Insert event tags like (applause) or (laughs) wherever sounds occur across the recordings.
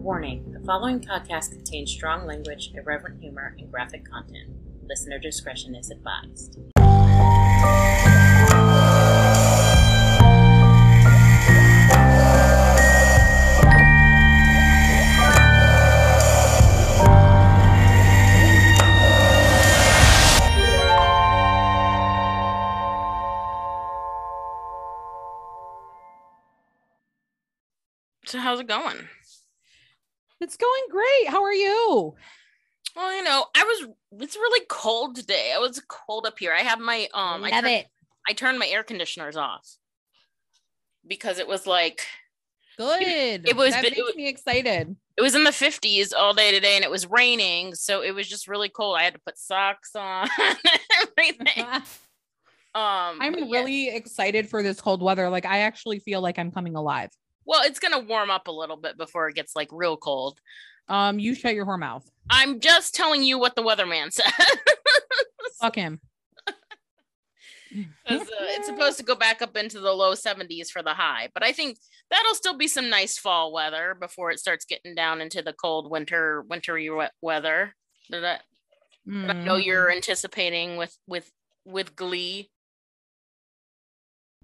Warning the following podcast contains strong language, irreverent humor, and graphic content. Listener discretion is advised. So how's it going? It's going great. How are you? Well, you know, I was it's really cold today. I was cold up here. I have my um I turned, it. I turned my air conditioners off because it was like Good. it was- That it makes was- me excited. it was in the 50s all day today and it was raining, so it was just really cold. I had to put socks on (laughs) everything. (laughs) Um I'm but yeah. really excited for this cold weather. Like I actually feel like I'm coming alive. Well, it's gonna warm up a little bit before it gets like real cold. Um, you shut your whore mouth. I'm just telling you what the weatherman said. (laughs) Fuck him. (laughs) uh, it's supposed to go back up into the low 70s for the high but i think that'll still be some nice fall weather before it starts getting down into the cold winter wintry wet weather that I, that I know Mm, you're anticipating with with with glee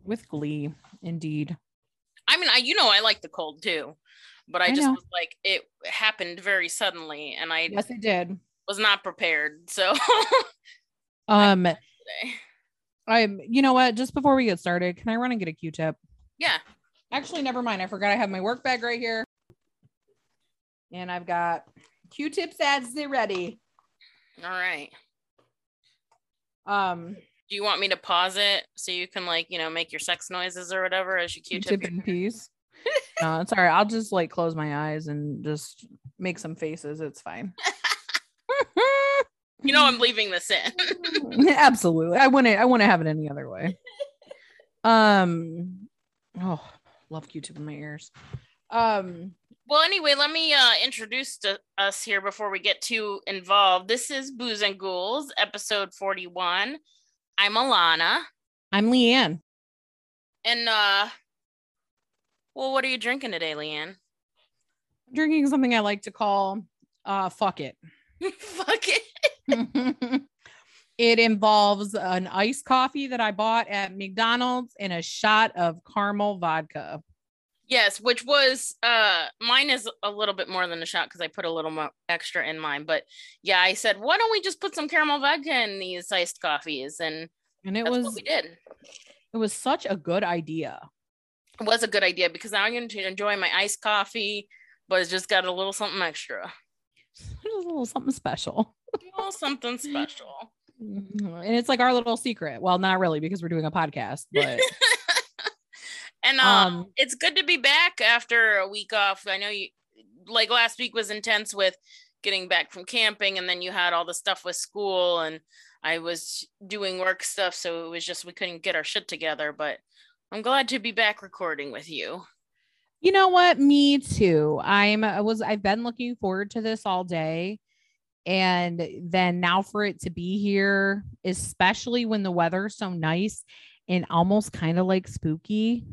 with glee, indeed. I mean i you know i like the cold too but i, I just know. was like it happened very suddenly and i Yes, it did. was not prepared so (laughs) Um. I'm. You know what? Just before we get started, can I run and get a Q-tip? yeah Actually, never mind. I forgot I have my work bag right here, and I've got Q-tips as they're ready. all right Um, do you want me to pause it so you can like you know make your sex noises or whatever as you q-tip Q-tip in peace. no, it's all right. I'll just like close my eyes and just make some faces. It's fine. (laughs) you know i'm leaving this in (laughs) Absolutely. I wouldn't I wouldn't have it any other way. (laughs) Um oh love Q-tip in my ears. Um Well, anyway, let me uh, introduce to us here before we get too involved. This is Booze and Ghouls, episode 41. I'm Alana. I'm Leanne. And, uh, well, what are you drinking today, Leanne? I'm drinking something I like to call uh fuck it. (laughs) Fuck it. (laughs) it involves an iced coffee that I bought at McDonald's and a shot of caramel vodka. Yes, which was, uh, mine is a little bit more than a shot because I put a little more extra in mine. But yeah, I said, why don't we just put some caramel vodka in these iced coffees? And And it was we did. it was such a good idea. It was a good idea because now I'm going to enjoy my iced coffee, but it's just got a little something extra. (laughs) A little something special. A little something special. (laughs) And it's like our little secret. Well, not really because we're doing a podcast, but (laughs) and um, Um, it's good to be back after a week off. I know you like last week was intense with getting back from camping, and then you had all the stuff with school, and I was doing work stuff, so it was just we couldn't get our shit together. But I'm glad to be back recording with you. you know what? Me too. I'm I was I've been looking forward to this all day. And then now for it to be here, especially when the weather's so nice and almost kind of like spooky.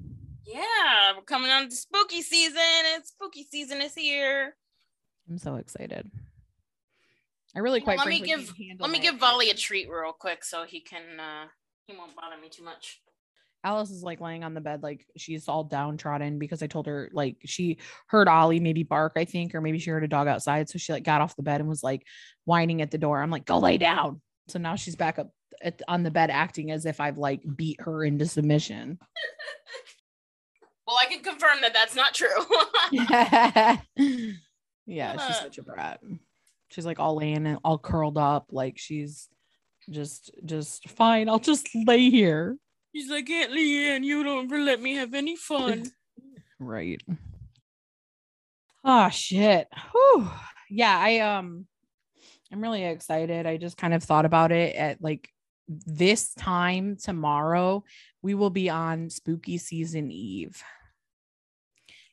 Yeah, we're coming on to spooky season, and spooky season is here. I'm so excited. I really quite let me give- Let me give Ollie a treat real quick so he can uh he won't bother me too much. Alice is like laying on the bed, like she's all downtrodden because I told her like she heard Ollie maybe bark, I think, or maybe she heard a dog outside. So she like got off the bed and was like whining at the door. I'm like, go lay down. So now she's back up at, on the bed, acting as if I've like beat her into submission. (laughs) Well, I can confirm that that's not true. (laughs) yeah, she's Uh. such a brat. She's like all laying and all curled up, like she's just just fine. I'll just lay here. She's like, Aunt Leanne, you don't ever let me have any fun. (laughs) Right. Oh shit. Whew. Yeah, I um I'm really excited. I just kind of thought about it at like this time tomorrow we will be on spooky season eve.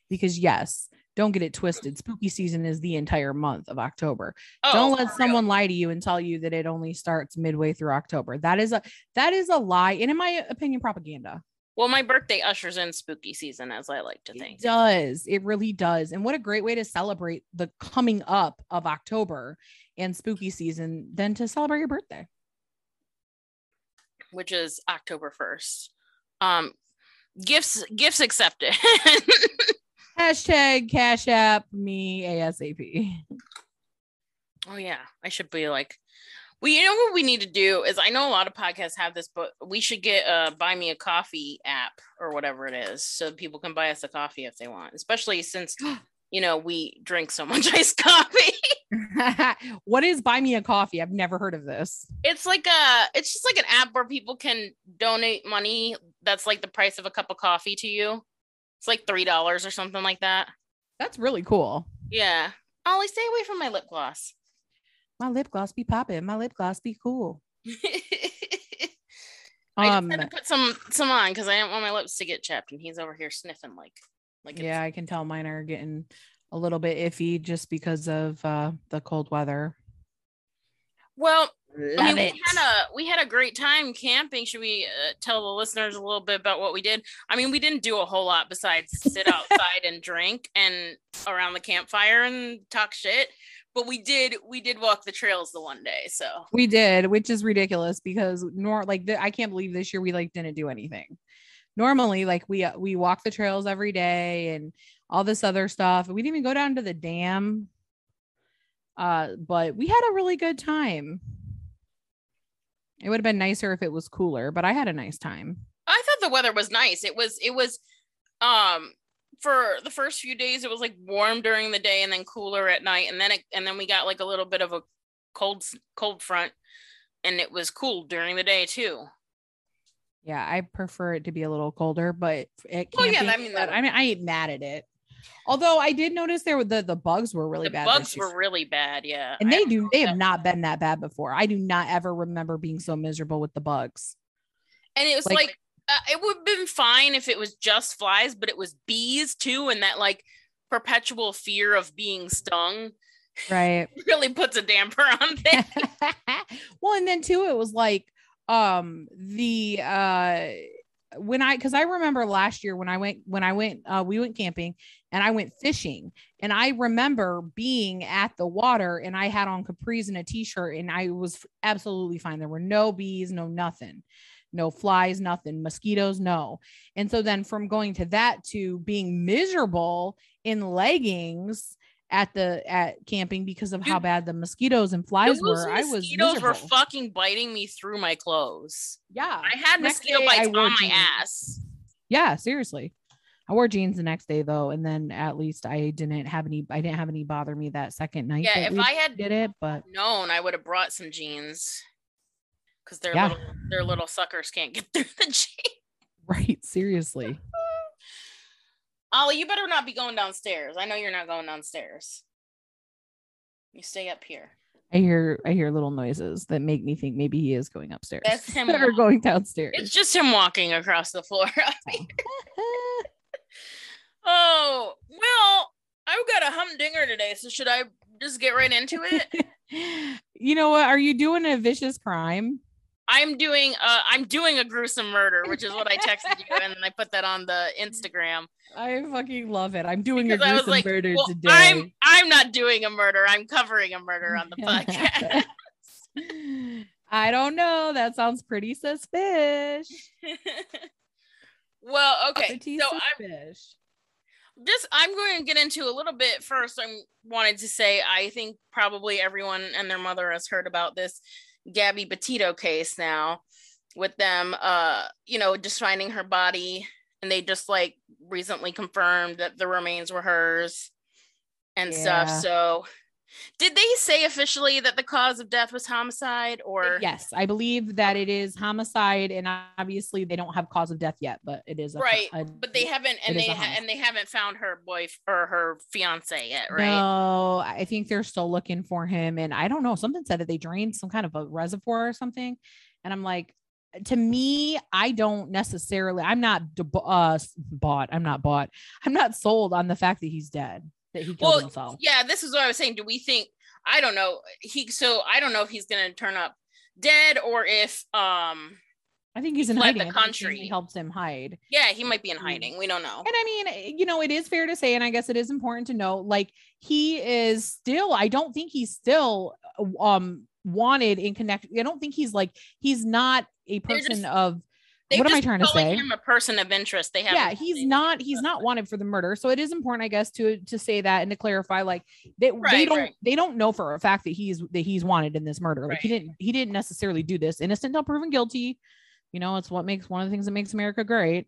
Because yes, don't get it twisted. Spooky season is the entire month of October. Oh, don't let real. someone lie to you and tell you that it only starts midway through October. That is a that is a lie and in my opinion propaganda. Well, my birthday ushers in spooky season, as I like to think. It does. It really does. And what a great way to celebrate the coming up of October and spooky season than to celebrate your birthday. which is October 1st. Um gifts gifts accepted. (laughs) Hashtag Cash App me ASAP. oh yeah, I should be like we you know what we need to do is I know a lot of podcasts have this, but we should get a buy me a coffee app or whatever it is so people can buy us a coffee if they want, especially since (gasps) you know we drink so much (laughs) iced coffee. (laughs) what is Buy Me a Coffee? I've never heard of this. it's like a it's just like an app where people can donate money that's like the price of a cup of coffee to you. It's like three dollars or something like that. That's really cool. Yeah. Ollie, stay away from my lip gloss. My lip gloss be popping. My lip gloss be cool. (laughs) I Um, just had to put some some on because I didn't want my lips to get chapped, and he's over here sniffing like like yeah, I can tell mine are getting a little bit iffy just because of uh, the cold weather. Well, Love I mean, it. we had a we had a great time camping. Should we uh, tell the listeners a little bit about what we did? I mean, we didn't do a whole lot besides sit outside and drink and around the campfire and talk shit. But we did we did walk the trails the one day. So We did, which is ridiculous because nor like the, I can't believe this year we like didn't do anything. Normally, like we uh, we walk the trails every day and all this other stuff. We didn't even go down to the dam. Uh, but we had a really good time. It would have been nicer if it was cooler, but I had a nice time. I thought the weather was nice. It was it was um for the first few days it was like warm during the day and then cooler at night and then it and then we got like a little bit of a cold cold front and it was cool during the day too. Yeah, I prefer it to be a little colder, but it Oh, can't yeah, be. I mean, that- I mean, I ain't mad at it. Although I did notice there were the the bugs were really bad. the bad. bugs were really bad, yeah. and I they do they have not been that bad before. I do not ever remember being so miserable with the bugs. and it was like- like, uh, it would have been fine if it was just flies, but it was bees too, and that like perpetual fear of being stung Right. (laughs) really puts a damper on (laughs) things. well, and then too, it was like um the uh when I because I remember last year when I went when I went uh we went camping and I went fishing and I remember being at the water and I had on capris and a t-shirt and I was absolutely fine. There were no bees, no nothing, no flies, nothing, mosquitoes, no. And so then from going to that to being miserable in leggings at the at camping because of how bad the mosquitoes and flies were, I was mosquitoes were fucking biting me through my clothes. yeah, I had Next mosquito bites on my jeans. ass. yeah, seriously. I wore jeans the next day though, and then at least I didn't have any. I didn't have any bother me that second night. Yeah, if I had did it, but known, I would have brought some jeans because their Yeah. little their little suckers can't get (laughs) through the jeans. right, seriously. Ollie, you better not be going downstairs. I know you're not going downstairs. You stay up here. I hear I hear little noises that make me think maybe he is going upstairs. That's (laughs) him or going downstairs. It's just him walking across the floor. (laughs) (laughs) oh, well, I've got a humdinger today, so should I just get right into it? you know what? Are you doing a vicious crime? I'm doing uh I'm doing a gruesome murder, which is what I texted you and then I put that on the Instagram. I fucking love it. I'm doing Because a I was gruesome like, murder well, today. I'm I'm not doing a murder. I'm covering a murder on the (laughs) podcast. (laughs) I don't know. That sounds pretty suspicious. (laughs) well, okay. Pretty So I'm just I'm going to get into a little bit first. I wanted to say I think probably everyone and their mother has heard about this Gabby Petito case now with them uh you know just finding her body and they just like recently confirmed that the remains were hers and stuff. So did they say officially that the cause of death was homicide or Yes, I believe that it is homicide, and obviously they don't have cause of death yet, but it is a, right a- but they haven't and they ha- and they haven't found her boy or her fiance yet right No, I think they're still looking for him, and I don't know. Something said that they drained some kind of a reservoir or something, and I'm like, to me, I don't necessarily. I'm not uh bought. I'm not bought. I'm not sold on the fact that he's dead. That he killed Well, himself. yeah this is what i was saying do we think i don't know he so i don't know if he's gonna turn up dead or if um I think he's in hiding. the I think Jamie country. helps him hide. Yeah, he might be in Mm. hiding. We don't know. And I mean, you know, it is fair to say, and I guess it is important to know, like he is still. I don't think he's still um wanted in connect. I don't think he's like he's not a person just- of. They've what am I trying to say? Him a person of interest. They have. yeah he's not he's not wanted for the murder so it is important i guess to to say that and to clarify like they, they don't right. they don't know for a fact that he's that he's wanted in this murder like he didn't he didn't necessarily do this innocent until proven guilty you know it's what makes one of the things that makes america great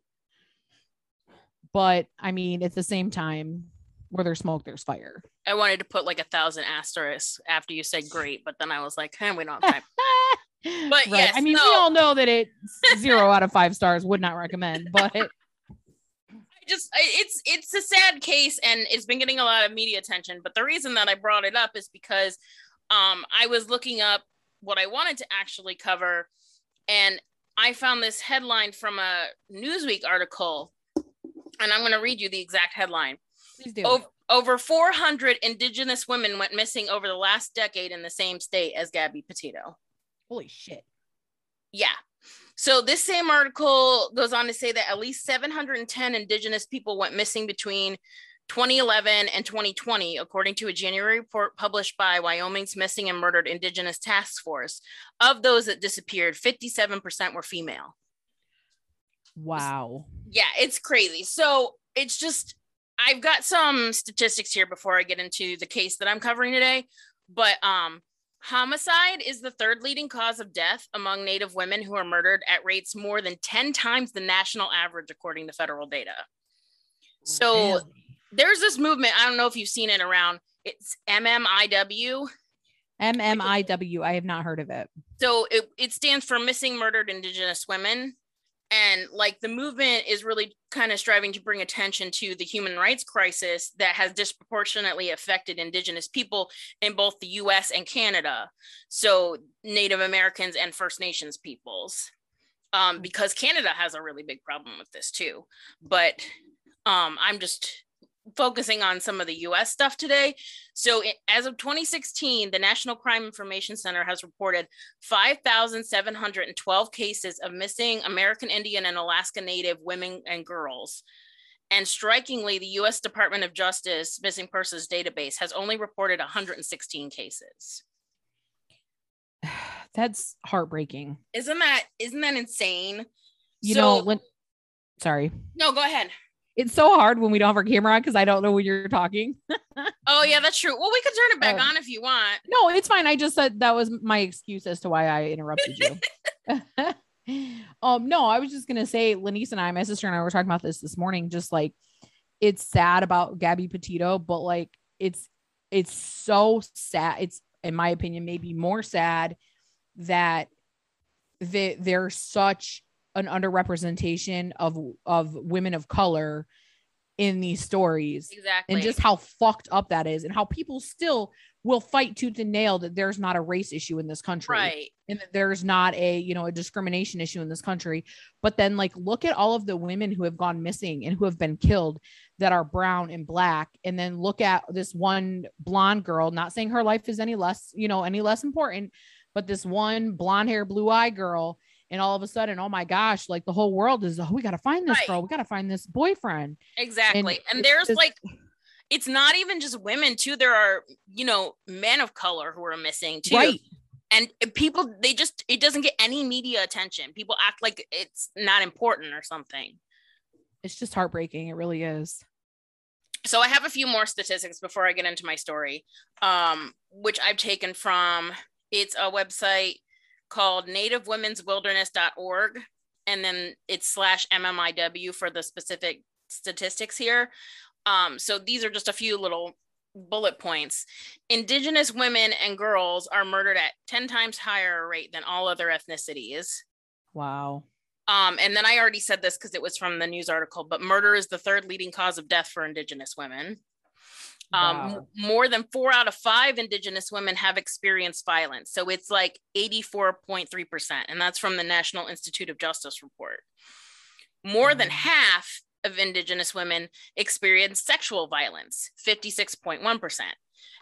but i mean at the same time where there's smoke there's fire I wanted to put like a thousand asterisks after you said great, but then I was like, hey, we don't have time. (laughs) But right. yes, i mean we all know that it zero out of five stars would not recommend but (laughs) I just it's it's a sad case and it's been getting a lot of media attention but the reason that i brought it up is because um i was looking up what i wanted to actually cover and i found this headline from a newsweek article and i'm going to read you the exact headline. Please do. Over, over 400 indigenous women went missing over the last decade in the same state as gabby petito holy shit yeah. So this same article goes on to say that at least 710 indigenous people went missing between 2011 and 2020, according to a January report published by Wyoming's Missing and Murdered Indigenous Task Force. Of those that disappeared, 57% were female. wow Yeah, it's crazy. So it's just, I've got some statistics here before I get into the case that I'm covering today. But um, homicide is the third leading cause of death among Native women who are murdered at rates more than 10 times the national average, according to federal data. So Really? there's this movement. I don't know if you've seen it around. It's MMIW. MMIW. I have not heard of it. so it, it stands for missing murdered indigenous women and like the movement is really kind of striving to bring attention to the human rights crisis that has disproportionately affected indigenous people in both the US and Canada. So native americans and first nations peoples. Um, because canada has a really big problem with this too. But um, i'm just focusing on some of the US stuff today. So, it, as of 2016, the National Crime Information Center has reported 5,712 cases of missing American Indian and Alaska Native women and girls. And strikingly, the US Department of Justice Missing Persons Database has only reported 116 cases. (sighs) That's heartbreaking. Isn't that isn't that insane? You So- know, when sorry. No, go ahead. It's so hard when we don't have our camera on because I don't know when you're talking. (laughs) Oh yeah, that's true. Well, we could turn it back Oh. on if you want. No, it's fine. I just said that was my excuse as to why I interrupted you. (laughs) um, no, I was just gonna say, Lenice and I, my sister and I were talking about this this morning. Just like it's sad about Gabby Petito, but like it's it's so sad. It's in my opinion, maybe more sad that they're such an underrepresentation of of women of color in these stories Exactly. and just how fucked up that is and how people still will fight tooth and nail that there's not a race issue in this country right. and that there's not a you know a discrimination issue in this country but then like look at all of the women who have gone missing and who have been killed that are brown and black and then look at this one blonde girl not saying her life is any less you know any less important but this one blonde hair blue eye girl and all of a sudden oh my gosh like the whole world is oh we got to find this Right. girl we got to find this boyfriend Exactly. And, it's there's just- like it's not even just women too. There are, you know, men of color who are missing too. right And people they just it doesn't get any media attention. People act like it's not important or something. it's just heartbreaking it really is So I have a few more statistics before I get into my story. Um, which I've taken from it's a website called nativewomenswilderness.org and then it's slash MMIW for the specific statistics here. Um, so these are just a few little bullet points. Indigenous women and girls are murdered at 10 times higher rate than all other ethnicities. wow Um, and then I already said this because it was from the news article, but murder is the third leading cause of death for Indigenous women. Um, Wow. more than four out of five Indigenous women have experienced violence. So it's like 84.3%. And that's from the National Institute of Justice report. More than half of Indigenous women experience sexual violence, 56.1%.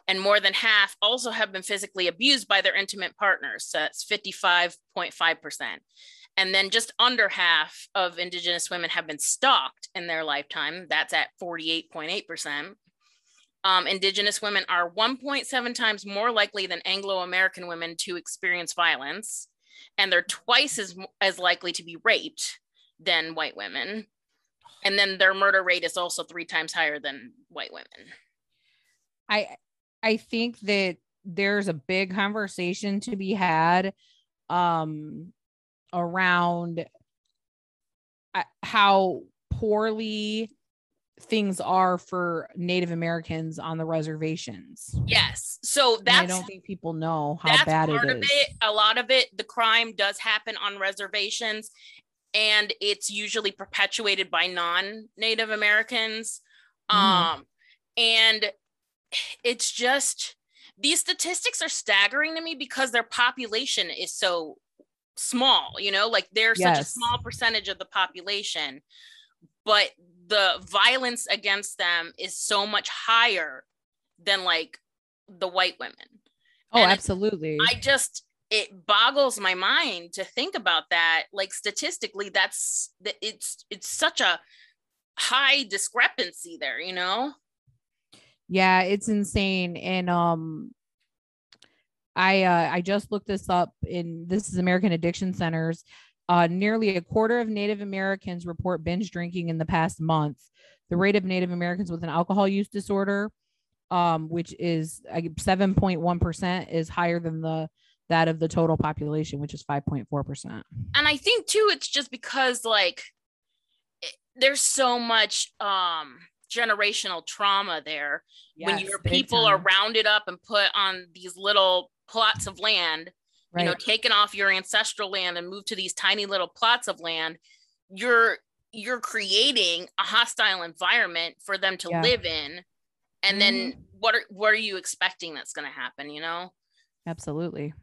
And more than half also have been physically abused by their intimate partners. So that's 55.5%. And then just under half of Indigenous women have been stalked in their lifetime. That's at 48.8%. Um, Indigenous women are 1.7 times more likely than Anglo American women to experience violence, and they're twice as, as likely to be raped than white women. And then their murder rate is also three times higher than white women. I I think that there's a big conversation to be had um around uh, how poorly things are for Native Americans on the reservations. Yes. So that's I don't think people know how bad it is. It. A lot of it, the crime does happen on reservations and it's usually perpetuated by non-Native Americans. Mm. Um and it's just these statistics are staggering to me because their population is so small, you know, like they're yes. such a small percentage of the population, but the violence against them is so much higher than like the white women. Oh, and absolutely. I just it boggles my mind to think about that. Like statistically, that's that it's it's such a high discrepancy there, you know? Yeah, it's insane. And um I uh, I just looked this up in this is American Addiction Centers. Uh, nearly a quarter of Native Americans report binge drinking in the past month. The rate of Native Americans with an alcohol use disorder, um, which is seven point one percent, is higher than the that of the total population, which is five point four percent. And I think too, it's just because like it, there's so much um generational trauma there yes, when your people are rounded up and put on these little plots of land right. you know taken off your ancestral land and moved to these tiny little plots of land you're you're creating a hostile environment for them to yeah. live in and mm-hmm. then what are what are you expecting that's going to happen you know absolutely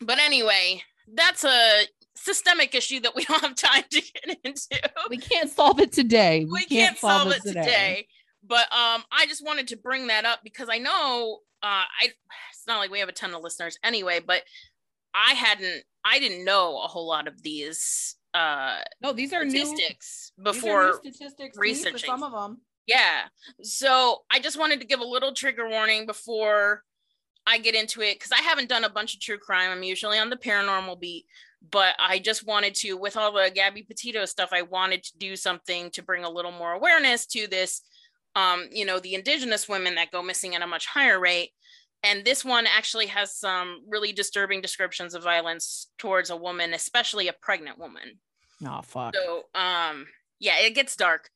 but anyway that's a systemic issue that we (laughs) don't have time to get into. We can't solve it today. We, we can't, can't, solve, solve it today. today. But um, I just wanted to bring that up because I know uh, I. Not like we have a ton of listeners anyway, but I hadn't. I didn't know a whole lot of these. Uh, no, these are statistics new, before new statistics researching some of them. Yeah. So I just wanted to give a little trigger warning before I get into it because I haven't done a bunch of true crime. I'm usually on the paranormal beat, but I just wanted to, with all the Gabby Petito stuff, I wanted to do something to bring a little more awareness to this. Um, you know, the indigenous women that go missing at a much higher rate. And this one actually has some really disturbing descriptions of violence towards a woman, especially a pregnant woman. Oh fuck. So um yeah, it gets dark.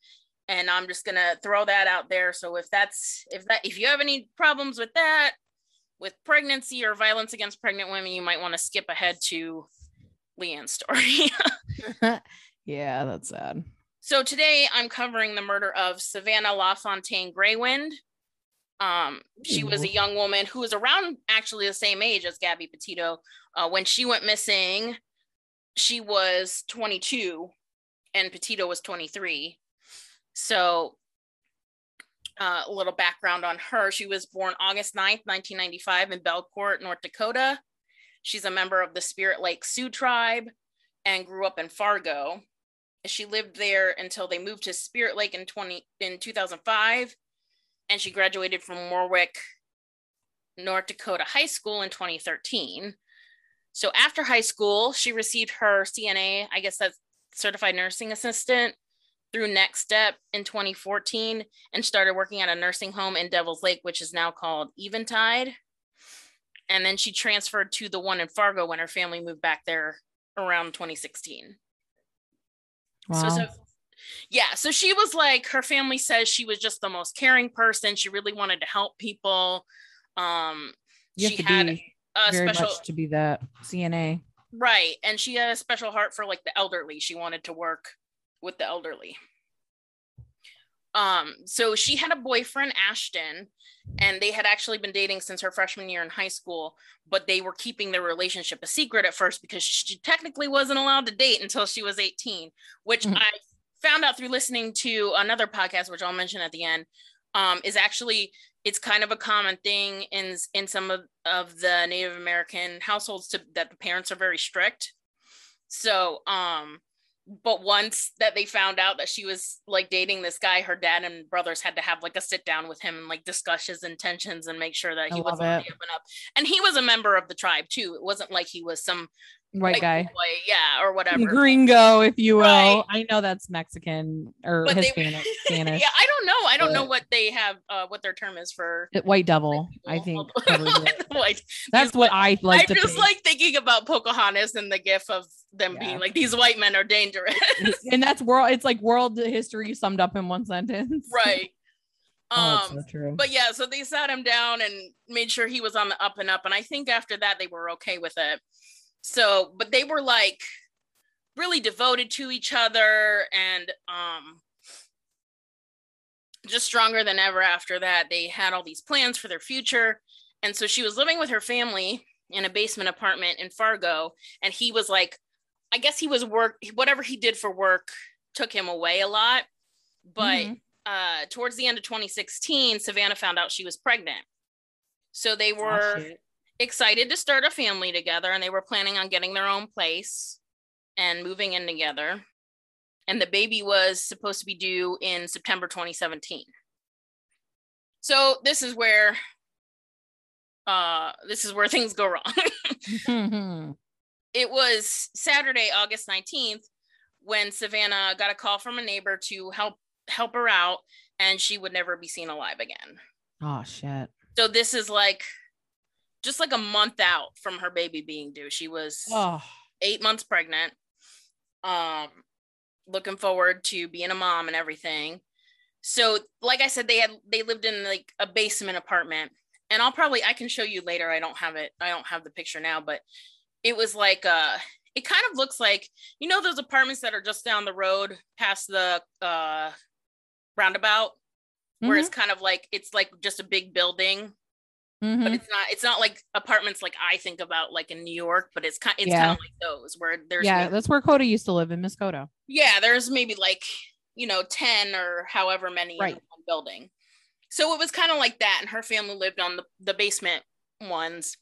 And I'm just gonna throw that out there. So if that's if that if you have any problems with that, with pregnancy or violence against pregnant women, you might want to skip ahead to Leanne's story. (laughs) yeah, that's sad. So today I'm covering the murder of Savannah LaFontaine Greywind. Um, she was a young woman who was around actually the same age as Gabby Petito. Uh, when she went missing, she was 22 and Petito was 23. So uh, a little background on her. She was born August 9th, 1995 in Belcourt, North Dakota. She's a member of the Spirit Lake Sioux tribe and grew up in Fargo. She lived there until they moved to Spirit Lake in 20 in 2005 and she graduated from Warwick North Dakota High School in 2013. So after high school, she received her CNA, I guess that's certified nursing assistant through Next Step in 2014 and started working at a nursing home in Devil's Lake, which is now called Eventide and then she transferred to the one in Fargo when her family moved back there around 2016. Wow. So, so yeah, so she was like her family says she was just the most caring person. She really wanted to help people. Um you she had a very special much to be that CNA. Right, and she had a special heart for like the elderly. She wanted to work with the elderly. Um, so she had a boyfriend, Ashton, and they had actually been dating since her freshman year in high school, but they were keeping their relationship a secret at first because she technically wasn't allowed to date until she was 18, which mm-hmm. I found out through listening to another podcast, which I'll mention at the end, um, is actually it's kind of a common thing in in some of, of the Native American households to that the parents are very strict. So, um, but once that they found out that she was like dating this guy, her dad and brothers had to have like a sit down with him and like discuss his intentions and make sure that he wasn't on up and up. And he was a member of the tribe too. It wasn't like he was some White guy. yeah, or whatever. Gringo, if you will. Right. I know that's Mexican or But they- Hispanic, (laughs) Spanish. yeah, I don't know. I don't know what they have, uh, what their term is for. White devil, (laughs) I think. (laughs) White. That's what I like I'm just like thinking about Pocahontas and the gif of them Yeah. being like these white men are dangerous. and that's world it's like world history summed up in one sentence. right. Oh, Um so true. but yeah, so they sat him down and made sure he was on the up and up. And I think after that they were okay with it. So, but they were like really devoted to each other and um just stronger than ever after that. They had all these plans for their future. And so she was living with her family in a basement apartment in Fargo. And he was like, I guess he was work, whatever he did for work took him away a lot. But Mhm. uh, towards the end of 2016, Savannah found out she was pregnant. So they Oh, were shit. Excited to start a family together and they were planning on getting their own place and moving in together. And the baby was supposed to be due in September 2017. So this is where uh this is where things go wrong. (laughs) Mhm. it was Saturday, August 19th, when Savannah got a call from a neighbor to help help her out and she would never be seen alive again. oh shit. So this is like just like a month out from her baby being due. She was eight months pregnant. Um, looking forward to being a mom and everything. So, like I said, they had they lived in like a basement apartment, and I'll probably I can show you later. I don't have it. I don't have the picture now, but it was like uh it kind of looks like you know those apartments that are just down the road past the uh roundabout where it's kind of like it's like just a big building Mhm. but it's not it's not like apartments like I think about like in New York, but it's kind it's Yeah. kind of like those where there's yeah, maybe- that's where Coda used to live in Miss Coda. yeah, there's maybe like you know 10 or however many Right. in one building. So it was kind of like that, and her family lived on the, the basement ones,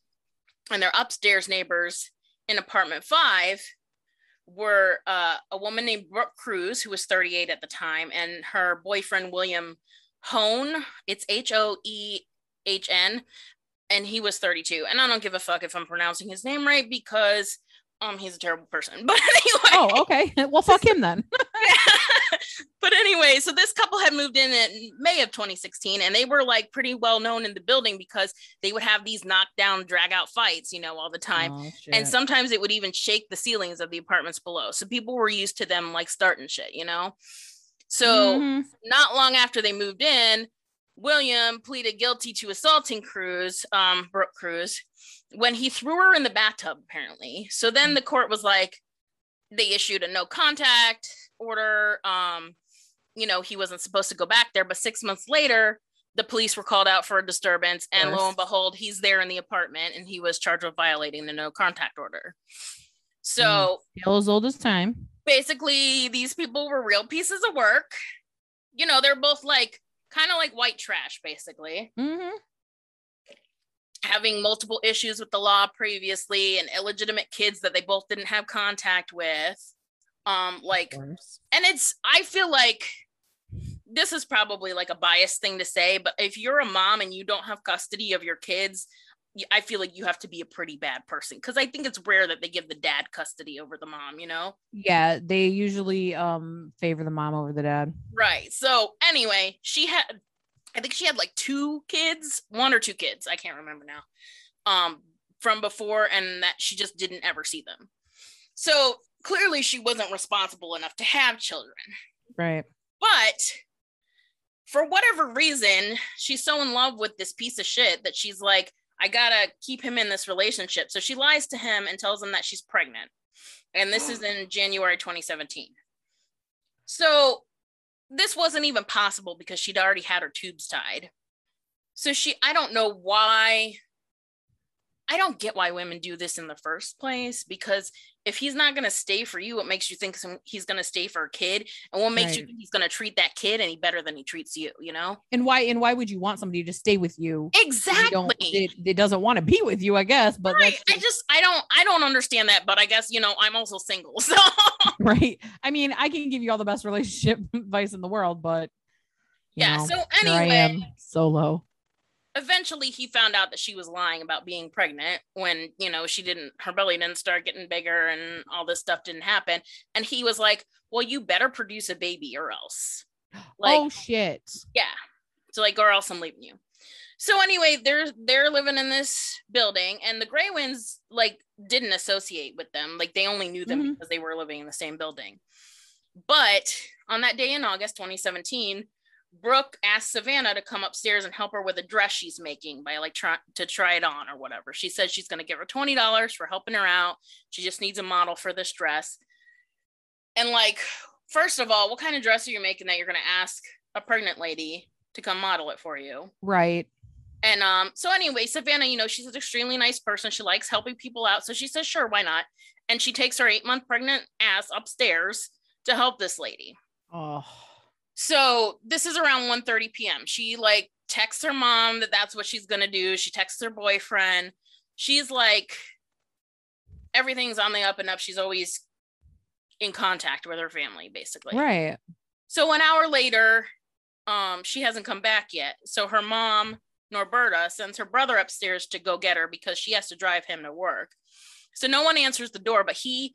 and their upstairs neighbors in apartment five were uh, a woman named Brooke Crews, who was 38 at the time, and her boyfriend William Hoehn. It's H O E H N, and he was 32. And I don't give a fuck if I'm pronouncing his name right because um he's a terrible person. (laughs) But anyway, Oh, okay. (laughs) well, fuck him then. (laughs) but anyway, so this couple had moved in in May of 2016, and they were like pretty well known in the building because they would have these knockdown, drag out fights, you know, all the time. Oh, And sometimes it would even shake the ceilings of the apartments below. So people were used to them like starting shit, you know? So Mhm. not long after they moved in, William pleaded guilty to assaulting Crews, um, Brooke Crews, when he threw her in the bathtub, apparently. So then the court was like, they issued a no contact order. Um, you know, he wasn't supposed to go back there, but six months later, the police were called out for a disturbance, and lo and behold, he's there in the apartment and he was charged with violating the no contact order. So Tale as old as time. basically these people were real pieces of work you know they're both like kind of like white trash basically. Mhm. having multiple issues with the law previously and illegitimate kids that they both didn't have contact with. Um like and it's i feel like this is probably like a biased thing to say but if you're a mom and you don't have custody of your kids i feel like you have to be a pretty bad person because i think it's rare that they give the dad custody over the mom you know Yeah, they usually um favor the mom over the dad. Right. So anyway, she had I think she had like two kids, one or two kids, I can't remember now. Um from before and that she just didn't ever see them. So clearly she wasn't responsible enough to have children. Right. But for whatever reason, she's so in love with this piece of shit that she's like, I gotta keep him in this relationship. So she lies to him and tells him that she's pregnant. And this is in January 2017. So this wasn't even possible because she'd already had her tubes tied. So she, I don't know why. I don't get why women do this in the first place because if he's not going to stay for you, what makes you think he's going to stay for a kid? And what makes Right. you think he's going to treat that kid any better than he treats you, you know? And why and why would you want somebody to stay with you? if you don't- Exactly. it, it doesn't want to be with you, I guess. But Right. that's I just I don't I don't understand that, but I guess you know I'm also single. (laughs) So right. I mean, I can give you all the best (laughs) relationship advice in the world, but yeah. know, So here I anyway, am solo. Eventually he found out that she was lying about being pregnant when you know she didn't her belly didn't start getting bigger and all this stuff didn't happen. And he was like well you better produce a baby or else. (gasps) Like oh shit. yeah. So like or else i'm leaving you. So anyway they're they're living in this building and the Greywinds like didn't associate with them. Like they only knew them Mhm. because they were living in the same building. But on that day in august 2017 brooke asks savannah to come upstairs and help her with a dress she's making by like trying to try it on or whatever she says she's going to give her $20 for helping her out she just needs a model for this dress and like first of all what kind of dress are you making that you're going to ask a pregnant lady to come model it for you Right. and um, so anyway, Savannah, you know, she's an extremely nice person. She likes helping people out. So she says, sure, why not? And she takes her eight month pregnant ass upstairs to help this lady. Oh. So this is around 1 p.m. She like texts her mom that that's what she's gonna do. She texts her boyfriend. She's like, everything's on the up and up. She's always in contact with her family, basically. Right. So an hour later, um, she hasn't come back yet. So her mom, Norberta, sends her brother upstairs to go get her because she has to drive him to work. So no one answers the door, but he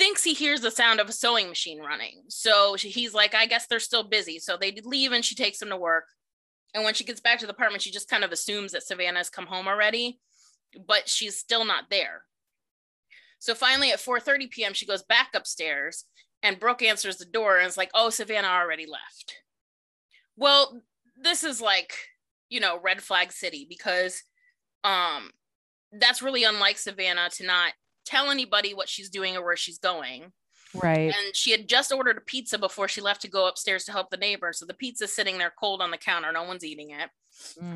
thinks he hears the sound of a sewing machine running. So he's like, I guess they're still busy. So they leave and she takes him to work. And when she gets back to the apartment, she just kind of assumes that Savannah's come home already, but she's still not there. So finally at 4:30 p.m., she goes back upstairs and Brooke answers the door and is like, "Oh, Savannah already left." Well, this is like, you know, red flag city because um that's really unlike Savannah to not tell anybody what she's doing or where she's going. Right. And she had just ordered a pizza before she left to go upstairs to help the neighbor. So the pizza's sitting there cold on the counter. No one's eating it.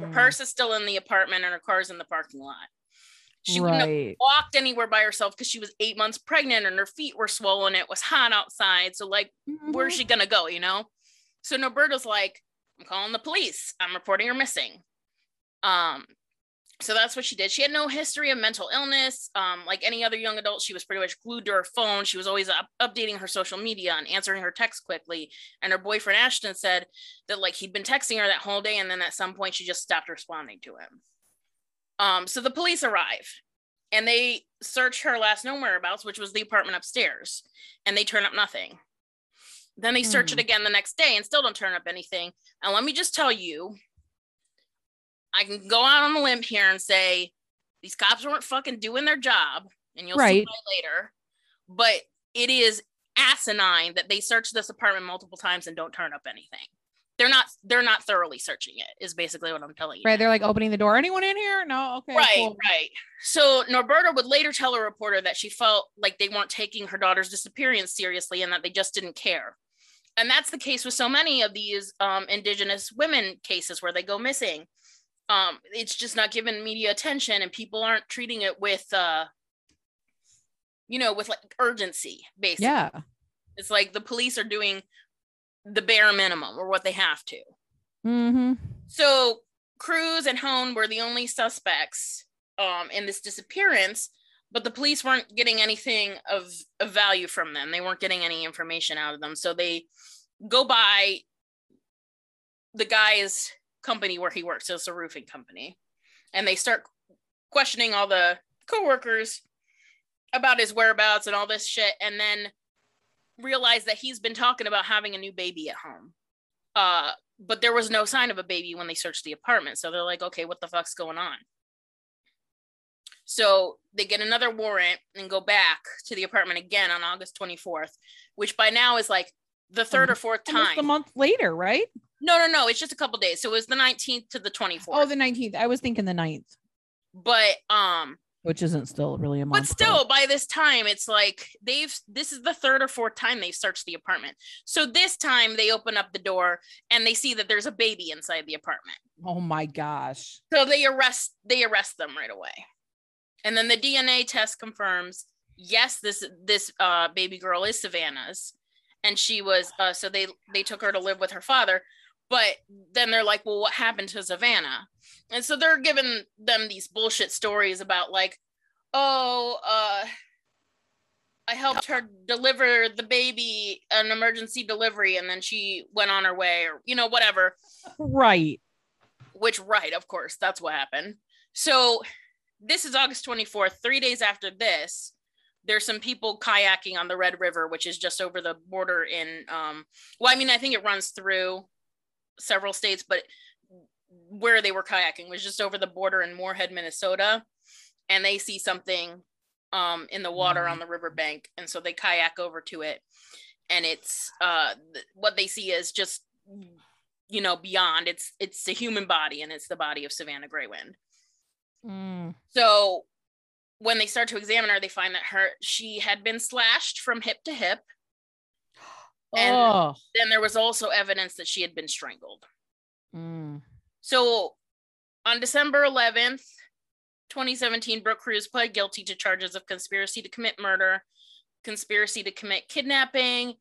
Her Mm, purse is still in the apartment and her car's in the parking lot. She wouldn't have walked anywhere by herself because she was eight months pregnant and her feet were swollen. It was hot outside. So, like, where's Mhm. she gonna go, you know? So Norberta's like, I'm calling the police. I'm reporting her missing. Um, so that's what she did. She had no history of mental illness. Um, like any other young adult, she was pretty much glued to her phone. She was always up- updating her social media and answering her texts quickly. And her boyfriend Ashton said that like he'd been texting her that whole day, and then at some point she just stopped responding to him. Um, so the police arrive and they search her last known whereabouts, which was the apartment upstairs, and they turn up nothing. Then they search Hmm. it again the next day and still don't turn up anything. And let me just tell you, I can go out on a limb here and say these cops weren't fucking doing their job, and you'll see why later. But it is asinine that they search this apartment multiple times and don't turn up anything. They're not they're not thoroughly searching it, is basically what I'm telling you. Right. They're like opening the door. Anyone in here? No. Okay. Right, cool. right. So Norberta would later tell a reporter that she felt like they weren't taking her daughter's disappearance seriously and that they just didn't care. And that's the case with so many of these um, Indigenous women cases where they go missing. Um, it's just not given media attention, and people aren't treating it with, uh, you know, with like urgency. Basically, Yeah. it's like the police are doing the bare minimum or what they have to. Mm-hmm. So Crews and Hoehn were the only suspects um, in this disappearance, but the police weren't getting anything of, of value from them. They weren't getting any information out of them. So they go by the guy's company where he works. So it's a roofing company. And they start questioning all the coworkers about his whereabouts and all this shit. And then realize that he's been talking about having a new baby at home. Uh, but there was no sign of a baby when they searched the apartment. So they're like, okay, what the fuck's going on? So they get another warrant and go back to the apartment again on August 24th, which by now is like the third or fourth Almost a month later, right? No, no, no. It's just a couple days. So it was the 19th to the 24th. Oh, the 19th. I was thinking the 9th, but um, which isn't still really a month. but still by this time it's like they've this is the third or fourth time they've searched the apartment. So this time they open up the door and they see that there's a baby inside the apartment. Oh my gosh. So they arrest they arrest them right away. And then the DNA test confirms yes, this this uh, baby girl is Savannah's, and she was uh, so they they took her to live with her father. But then they're like, well, what happened to Savannah? And so they're giving them these bullshit stories about like, oh, uh, I helped her deliver the baby an emergency delivery, and then she went on her way, or you know, whatever. Right. Which, right, of course, that's what happened. So this is August 24th, three days after this. There's some people kayaking on the Red River, which is just over the border in, um, well, I mean, I think it runs through several states, but where they were kayaking was just over the border in Moorhead, Minnesota. And they see something um, in the water on the riverbank. And so they kayak over to it. And it's uh, th- what they see is just, you know, beyond it's it's a human body and it's the body of Savannah Greywind. Mm. So when they start to examine her, they find that her she had been slashed from hip to hip. And oh. then there was also evidence that she had been strangled. Mm. So on December 11th, 2017, Brooke Crews pled guilty to charges of conspiracy to commit murder, conspiracy to commit kidnapping,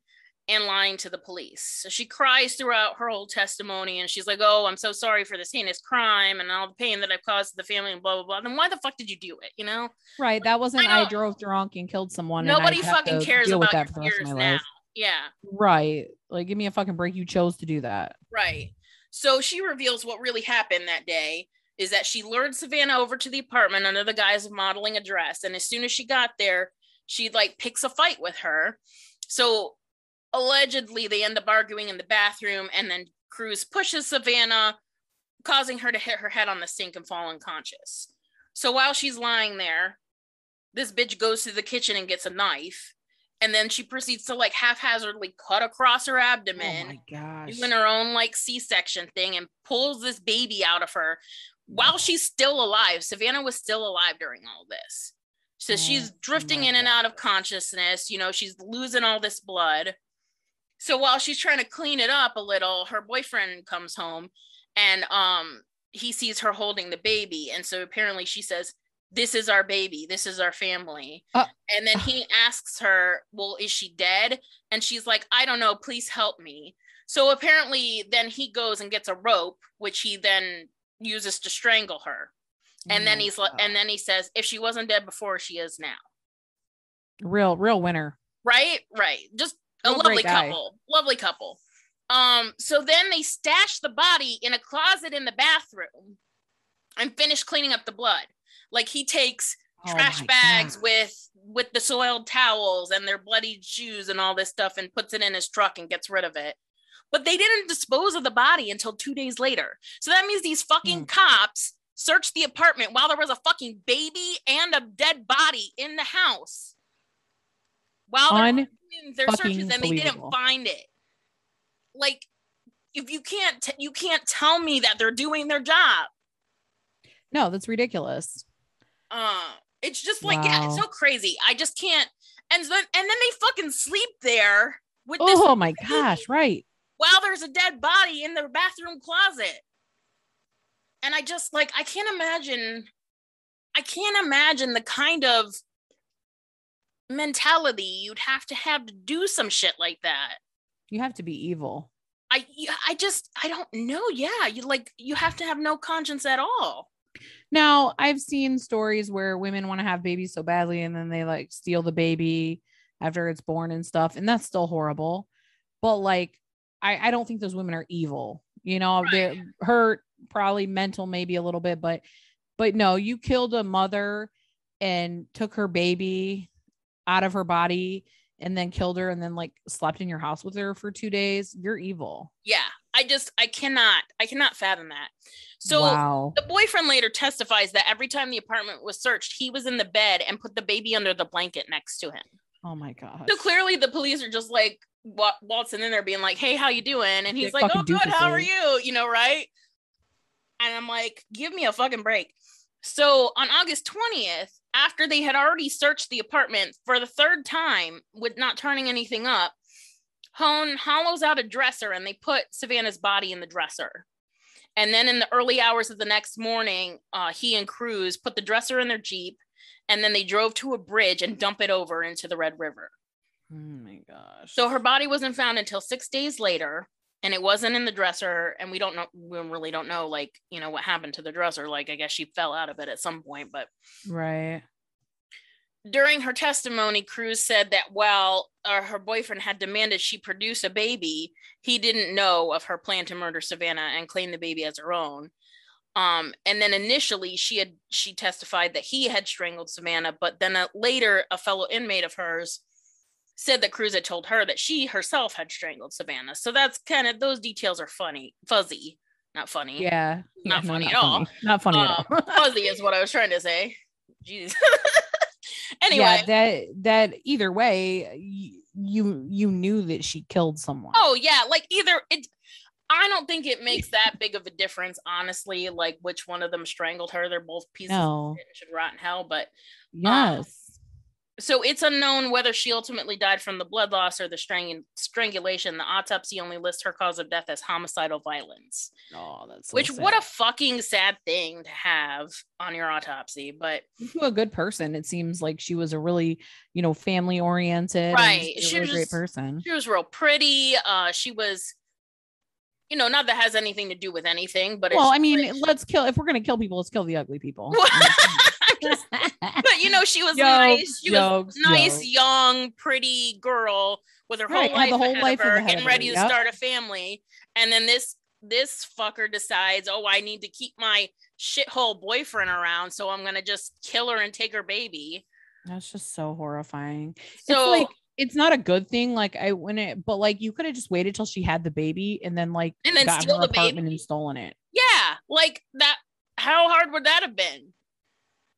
and lying to the police. So she cries throughout her whole testimony and she's like, Oh, I'm so sorry for this heinous crime and all the pain that I've caused to the family and blah, blah, blah. Then why the fuck did you do it? You know? Right. That wasn't I I, drove drunk and killed someone. Nobody fucking cares about your the rest of fears now. life. Yeah. Right. Like, give me a fucking break. You chose to do that. Right. So she reveals what really happened that day is that she lured Savannah over to the apartment under the guise of modeling a dress. And as soon as she got there, she like picks a fight with her. So allegedly they end up arguing in the bathroom and then Crews pushes Savannah, causing her to hit her head on the sink and fall unconscious. So while she's lying there, this bitch goes to the kitchen and gets a knife. And then she proceeds to like haphazardly cut across her abdomen oh my gosh. doing her own like c-section thing and pulls this baby out of her while she's still alive. Savannah was still alive during all this. So Oh she's drifting in and out of consciousness you know she's losing all this blood. So while she's trying to clean it up a little her boyfriend comes home and um he sees her holding the baby. And so apparently she says this is our baby this is our family. Uh, and then he asks her well is she dead? And she's like i don't know please help me. So apparently then he goes and gets a rope which he then uses to strangle her. And then he's like and then he says if she wasn't dead before she is now. Real, real winner. right? Right. Just a Real lovely couple. Lovely couple. Um so then they stash the body in a closet in the bathroom and finish cleaning up the blood like he takes Oh trash bags God. with with the soiled towels and their bloodied shoes and all this stuff and puts it in his truck and gets rid of it but they didn't dispose of the body until two days later so that means these fucking Hmm. cops searched the apartment while there was a fucking baby and a dead body in the house while they're doing their searches and they didn't find it like if you can't t- you can't tell me that they're doing their job No, that's ridiculous. Uh it's just like yeah it's so crazy. I just can't and then and then they fucking sleep there with this Oh my gosh, right. while there's a dead body in their bathroom closet. And i just like i can't imagine i can't imagine the kind of mentality you'd have to have to do some shit like that. You have to be evil. i i just i don't know. Yeah you like you have to have no conscience at all Now, I've seen stories where women want to have babies so badly and then they like steal the baby after it's born and stuff, and that's still horrible. But like, I, I don't think those women are evil. You know, they're hurt, probably mental, maybe a little bit, but but no, you killed a mother and took her baby out of her body and then killed her and then like slept in your house with her for two days. You're evil. yeah i just i cannot i cannot fathom that so wow. The boyfriend later testifies that every time the apartment was searched, he was in the bed and put the baby under the blanket next to him. Oh my god. So clearly, the police are just like wa- waltzing in there, being like, "Hey, how you doing?" And he's Big like, "Oh, good. How are you?" You know, right? And I'm like, "Give me a fucking break." So on August 20th, after they had already searched the apartment for the third time with not turning anything up, Hoehn hollows out a dresser and they put Savannah's body in the dresser. And then in the early hours of the next morning, uh, he and Crews put the dresser in their Jeep and then they drove to a bridge and dump it over into the Red River. Oh my gosh. So her body wasn't found until six days later, and it wasn't in the dresser. And we don't know, we really don't know, like, you know, what happened to the dresser. Like, I guess she fell out of it at some point, but right. During her testimony, Crews said that while uh, her boyfriend had demanded she produce a baby, he didn't know of her plan to murder Savannah and claim the baby as her own. Um, and then initially, she had she testified that he had strangled Savannah, but then uh, later, a fellow inmate of hers said that Crews had told her that she herself had strangled Savannah. So that's kind of those details are funny, fuzzy, not funny. Yeah. Not Yeah, funny at all. funny. Not funny Um, at all. fuzzy is what I was trying to say. Jeez. (laughs) anyway, Yeah, that that either way, you you knew that she killed someone. Oh yeah, like either it I don't think it makes (laughs) that big of a difference, honestly, like which one of them strangled her. They're both pieces No. of shit and should rot in hell. But um, yes. So it's unknown whether she ultimately died from the blood loss or the strang- strangulation. The autopsy only lists her cause of death as homicidal violence. oh, that's so which what a sad. fucking sad thing to have on your autopsy. But to a good person. It seems like she was a really, you know, family oriented, Right. A She really was great person. she was real pretty. Uh she was you know, not that has anything to do with anything, but Well, I mean, like- let's kill. If we're gonna kill people, let's kill the ugly people. (laughs) (laughs) but you know, she was Jokes, nice. She was jokes, nice, jokes. young, pretty girl with her Right, whole life the whole ahead life of her, ahead getting ready her, to yep. start a family, and then this this fucker decides, oh, I need to keep my shithole boyfriend around, so I'm gonna just kill her and take her baby. That's just so horrifying. So it's like it's not a good thing. Like I when it, but like you could have just waited till she had the baby and then like And then steal the apartment baby? and stolen it. yeah, like that. How hard would that have been?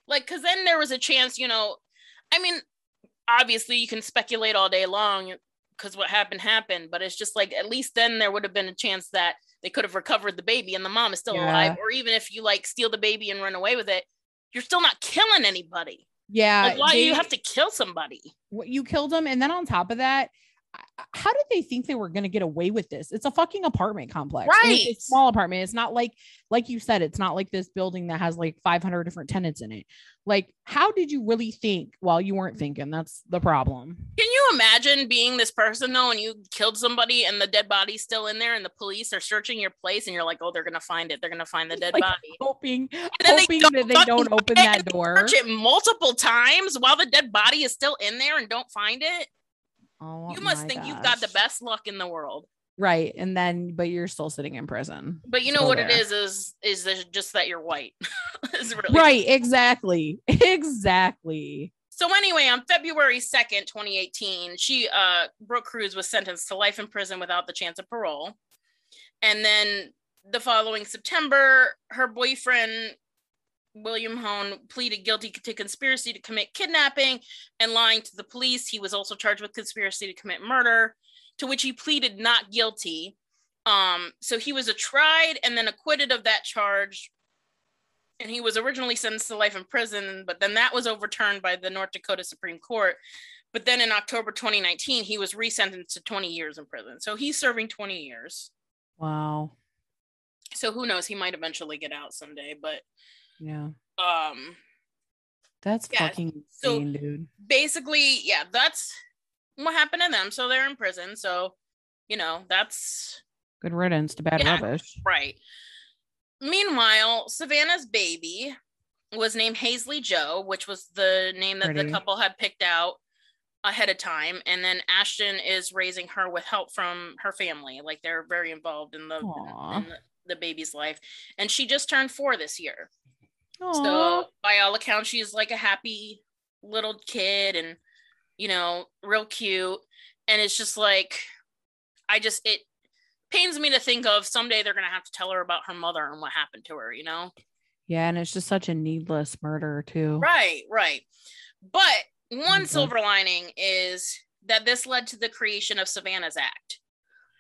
Like, because then there was a chance, you know. I mean, obviously, you can speculate all day long because what happened happened, but it's just like at least then there would have been a chance that they could have recovered the baby and the mom is still Yeah. alive, or even if you like steal the baby and run away with it, you're still not killing anybody. Yeah. Like, why do you have to kill somebody? what- you killed them and then on top of that how did they think they were going to get away with this it's a fucking apartment complex and it's a Right. small apartment it's not like like you said it's not like this building that has like 500 different tenants in it like how did you really think while you weren't thinking that's the problem Can you imagine being this person though, and you killed somebody and the dead body's still in there, and the police are searching your place, and you're like, oh, they're gonna find it. They're gonna find the dead Like, body. hoping they hoping don't that they don't open that door Search it multiple times while the dead body is still in there and don't find it. Oh, you must think you've got the best luck in the world. right and then but you're still sitting in prison But you know Still what it there. is is is just that you're white. (laughs) Really right exactly (laughs) exactly So anyway, on February 2nd, 2018, she uh Brooke Crews was sentenced to life in prison without the chance of parole. And then the following September, her boyfriend William Hoehn pleaded guilty to conspiracy to commit kidnapping and lying to the police. He was also charged with conspiracy to commit murder, to which he pleaded not guilty. Um, so he was tried and then acquitted of that charge and he was originally sentenced to life in prison, but then that was overturned by the North Dakota Supreme Court. But then in October 2019, he was resentenced to 20 years in prison. So he's serving 20 years. wow So who knows? He might eventually get out someday. But yeah um, that's Yeah, fucking so- insane dude basically, yeah, that's what happened to them. So they're in prison. So, you know, that's good riddance to bad Yeah. rubbish right. Meanwhile, Savannah's baby was named Haisley Jo, which was the name that Pretty. the couple had picked out ahead of time. And then Ashton is raising her with help from her family. Like they're very involved in the, in the, the baby's life. And she just turned four this year. Aw. So by all accounts, she's like a happy little kid and you know, real cute. And it's just like I just it pains me to think of someday they're gonna have to tell her about her mother and what happened to her, you know? Yeah, and it's just such a needless murder too. Right, right. But one Okay. silver lining is that this led to the creation of Savannah's Act.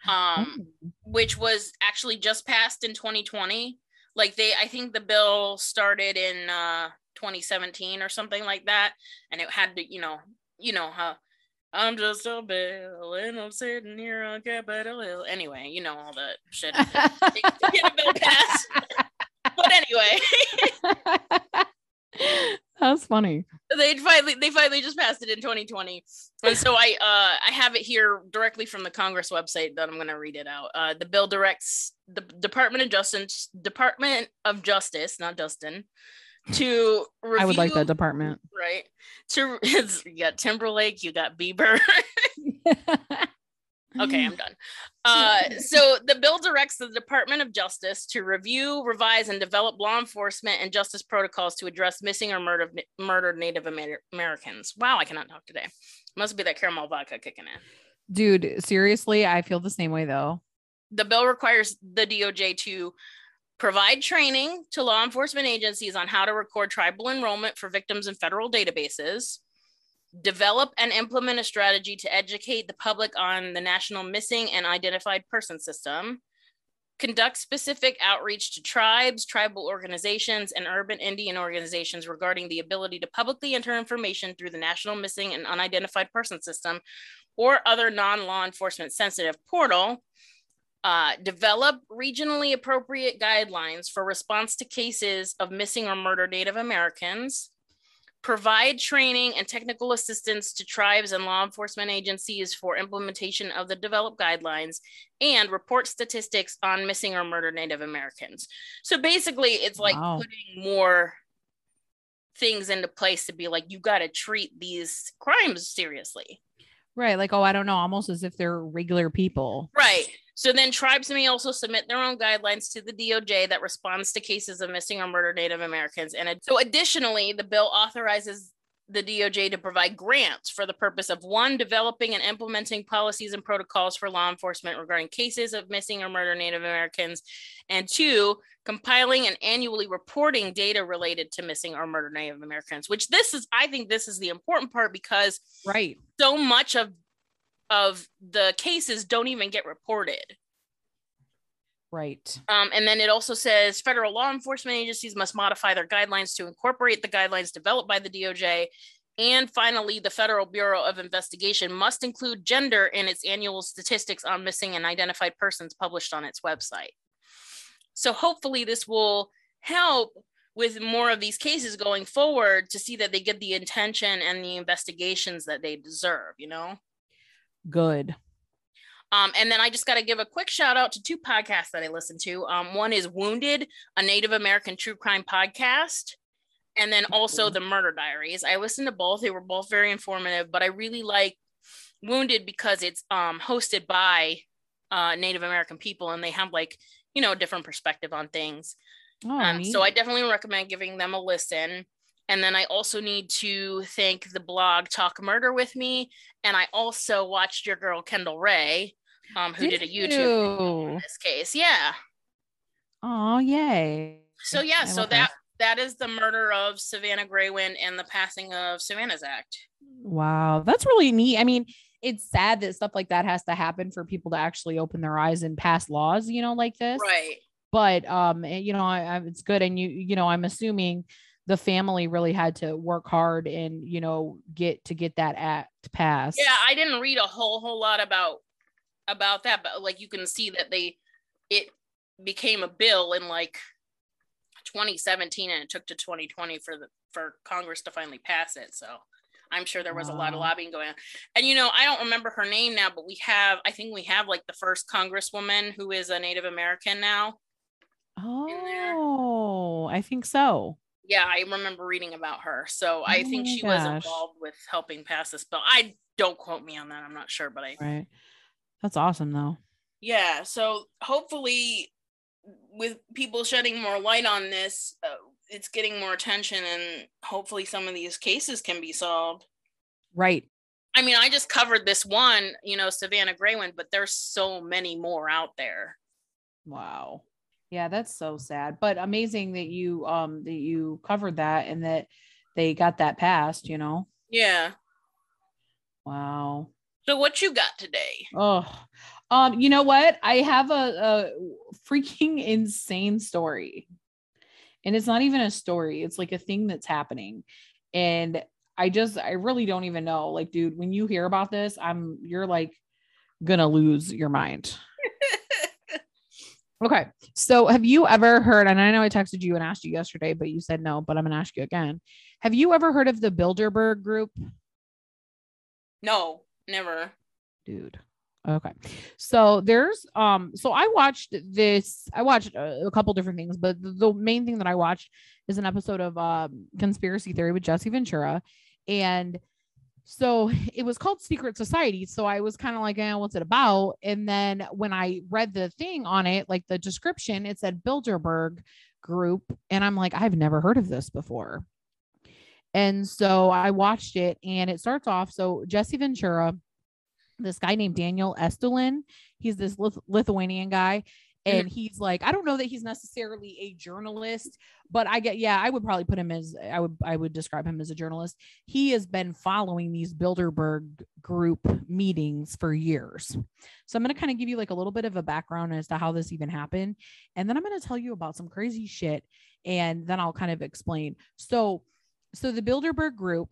Um, Oh, which was actually just passed in 2020. Like they, I think the bill started in uh 2017 or something like that, and it had to, you know, you know how I'm just a bill and I'm sitting here on Capitol Hill. Anyway, you know all that shit. to get a bill passed. but anyway, (laughs) That's funny. they finally they finally just passed it in 2020 and so i uh i have it here directly from the congress website that i'm going to read it out uh the bill directs the department of justice department of justice not justin to review, (laughs) I would like that department. right to (laughs) you got timberlake you got bieber (laughs) Okay, I'm (laughs) done. Uh, so the bill directs the Department of Justice to review, revise, and develop law enforcement and justice protocols to address missing or murdered, murdered Native Amer- Americans. Wow, I cannot talk today. Must be that caramel vodka kicking in. Dude, seriously, I feel the same way though. The bill requires the DOJ to provide training to law enforcement agencies on how to record tribal enrollment for victims in federal databases develop and implement a strategy to educate the public on the national missing and identified person system, conduct specific outreach to tribes, tribal organizations, and urban Indian organizations regarding the ability to publicly enter information through the national missing and unidentified person system or other non law enforcement sensitive portal. Uh, develop regionally appropriate guidelines for response to cases of missing or murdered Native Americans, provide training and technical assistance to tribes and law enforcement agencies for implementation of the developed guidelines, and report statistics on missing or murdered Native Americans. So basically, it's like wow. putting more things into place to be like, you got to treat these crimes seriously. Right. Like, oh, I don't know, almost as if they're regular people. Right. So then tribes may also submit their own guidelines to the DOJ that responds to cases of missing or murdered Native Americans. And so additionally, the bill authorizes the DOJ to provide grants for the purpose of one, developing and implementing policies and protocols for law enforcement regarding cases of missing or murdered Native Americans, and two, compiling and annually reporting data related to missing or murdered Native Americans. Which this is, I think, this is the important part because right, so much of of the cases don't even get reported. Right. Um, and then it also says federal law enforcement agencies must modify their guidelines to incorporate the guidelines developed by the DOJ. And finally, the Federal Bureau of Investigation must include gender in its annual statistics on missing and identified persons published on its website. So hopefully, this will help with more of these cases going forward to see that they get the attention and the investigations that they deserve, you know? Good. Um, and then I just got to give a quick shout out to two podcasts that I listen to. Um, one is Wounded, a Native American true crime podcast, and then also the Murder Diaries. I listened to both; they were both very informative. But I really like Wounded because it's um, hosted by uh, Native American people, and they have like you know a different perspective on things. Oh, um, so I definitely recommend giving them a listen. And then I also need to thank the blog Talk Murder with Me. And I also watched your girl Kendall Rae, um, who did, did a YouTube in this case. Yeah. Oh, yay. So yeah, so that that is the murder of Savannah Greywind and the passing of Savannah's Act. Wow, that's really neat. I mean, it's sad that stuff like that has to happen for people to actually open their eyes and pass laws, you know, like this. Right. But um, you know, I, I, it's good, and you, you know, I'm assuming the family really had to work hard and you know get to get that act passed. Yeah i didn't read a whole whole lot about about that but like you can see that they it became a bill in like 2017 and it took to 2020 for the for congress to finally pass it. So i'm sure there was wow. a lot of lobbying going on. And you know i don't remember her name now but we have i think we have like the first congresswoman who is a native american now. Oh i think so yeah, I remember reading about her. So I oh think she gosh. was involved with helping pass this bill. I don't quote me on that. I'm not sure, but I right. That's awesome though. Yeah. So hopefully, with people shedding more light on this, uh, it's getting more attention, and hopefully, some of these cases can be solved. Right. I mean, I just covered this one, you know, Savannah Greywind, but there's so many more out there. Wow. Yeah, that's so sad, but amazing that you um that you covered that and that they got that passed, you know. Yeah. Wow. So what you got today? Oh. Um you know what? I have a, a freaking (laughs) insane story. And it's not even a story. It's like a thing that's happening. And I just I really don't even know. Like dude, when you hear about this, I'm you're like going to lose your mind. Okay. So have you ever heard, and I know I texted you and asked you yesterday, but you said no, but I'm gonna ask you again. Have you ever heard of the Bilderberg group? No, never. Dude. Okay. So there's um so I watched this I watched a, a couple different things, but the, the main thing that I watched is an episode of um Conspiracy Theory with Jesse Ventura and so it was called Secret Society. So I was kind of like, eh, what's it about? And then when I read the thing on it, like the description, it said Bilderberg group. And I'm like, I've never heard of this before. And so I watched it and it starts off. So Jesse Ventura, this guy named Daniel Estulin, he's this Lith- Lithuanian guy. And he's like, I don't know that he's necessarily a journalist, but I get, yeah, I would probably put him as, I would, I would describe him as a journalist. He has been following these Bilderberg group meetings for years. So I'm going to kind of give you like a little bit of a background as to how this even happened. And then I'm going to tell you about some crazy shit. And then I'll kind of explain. So, so the Bilderberg group,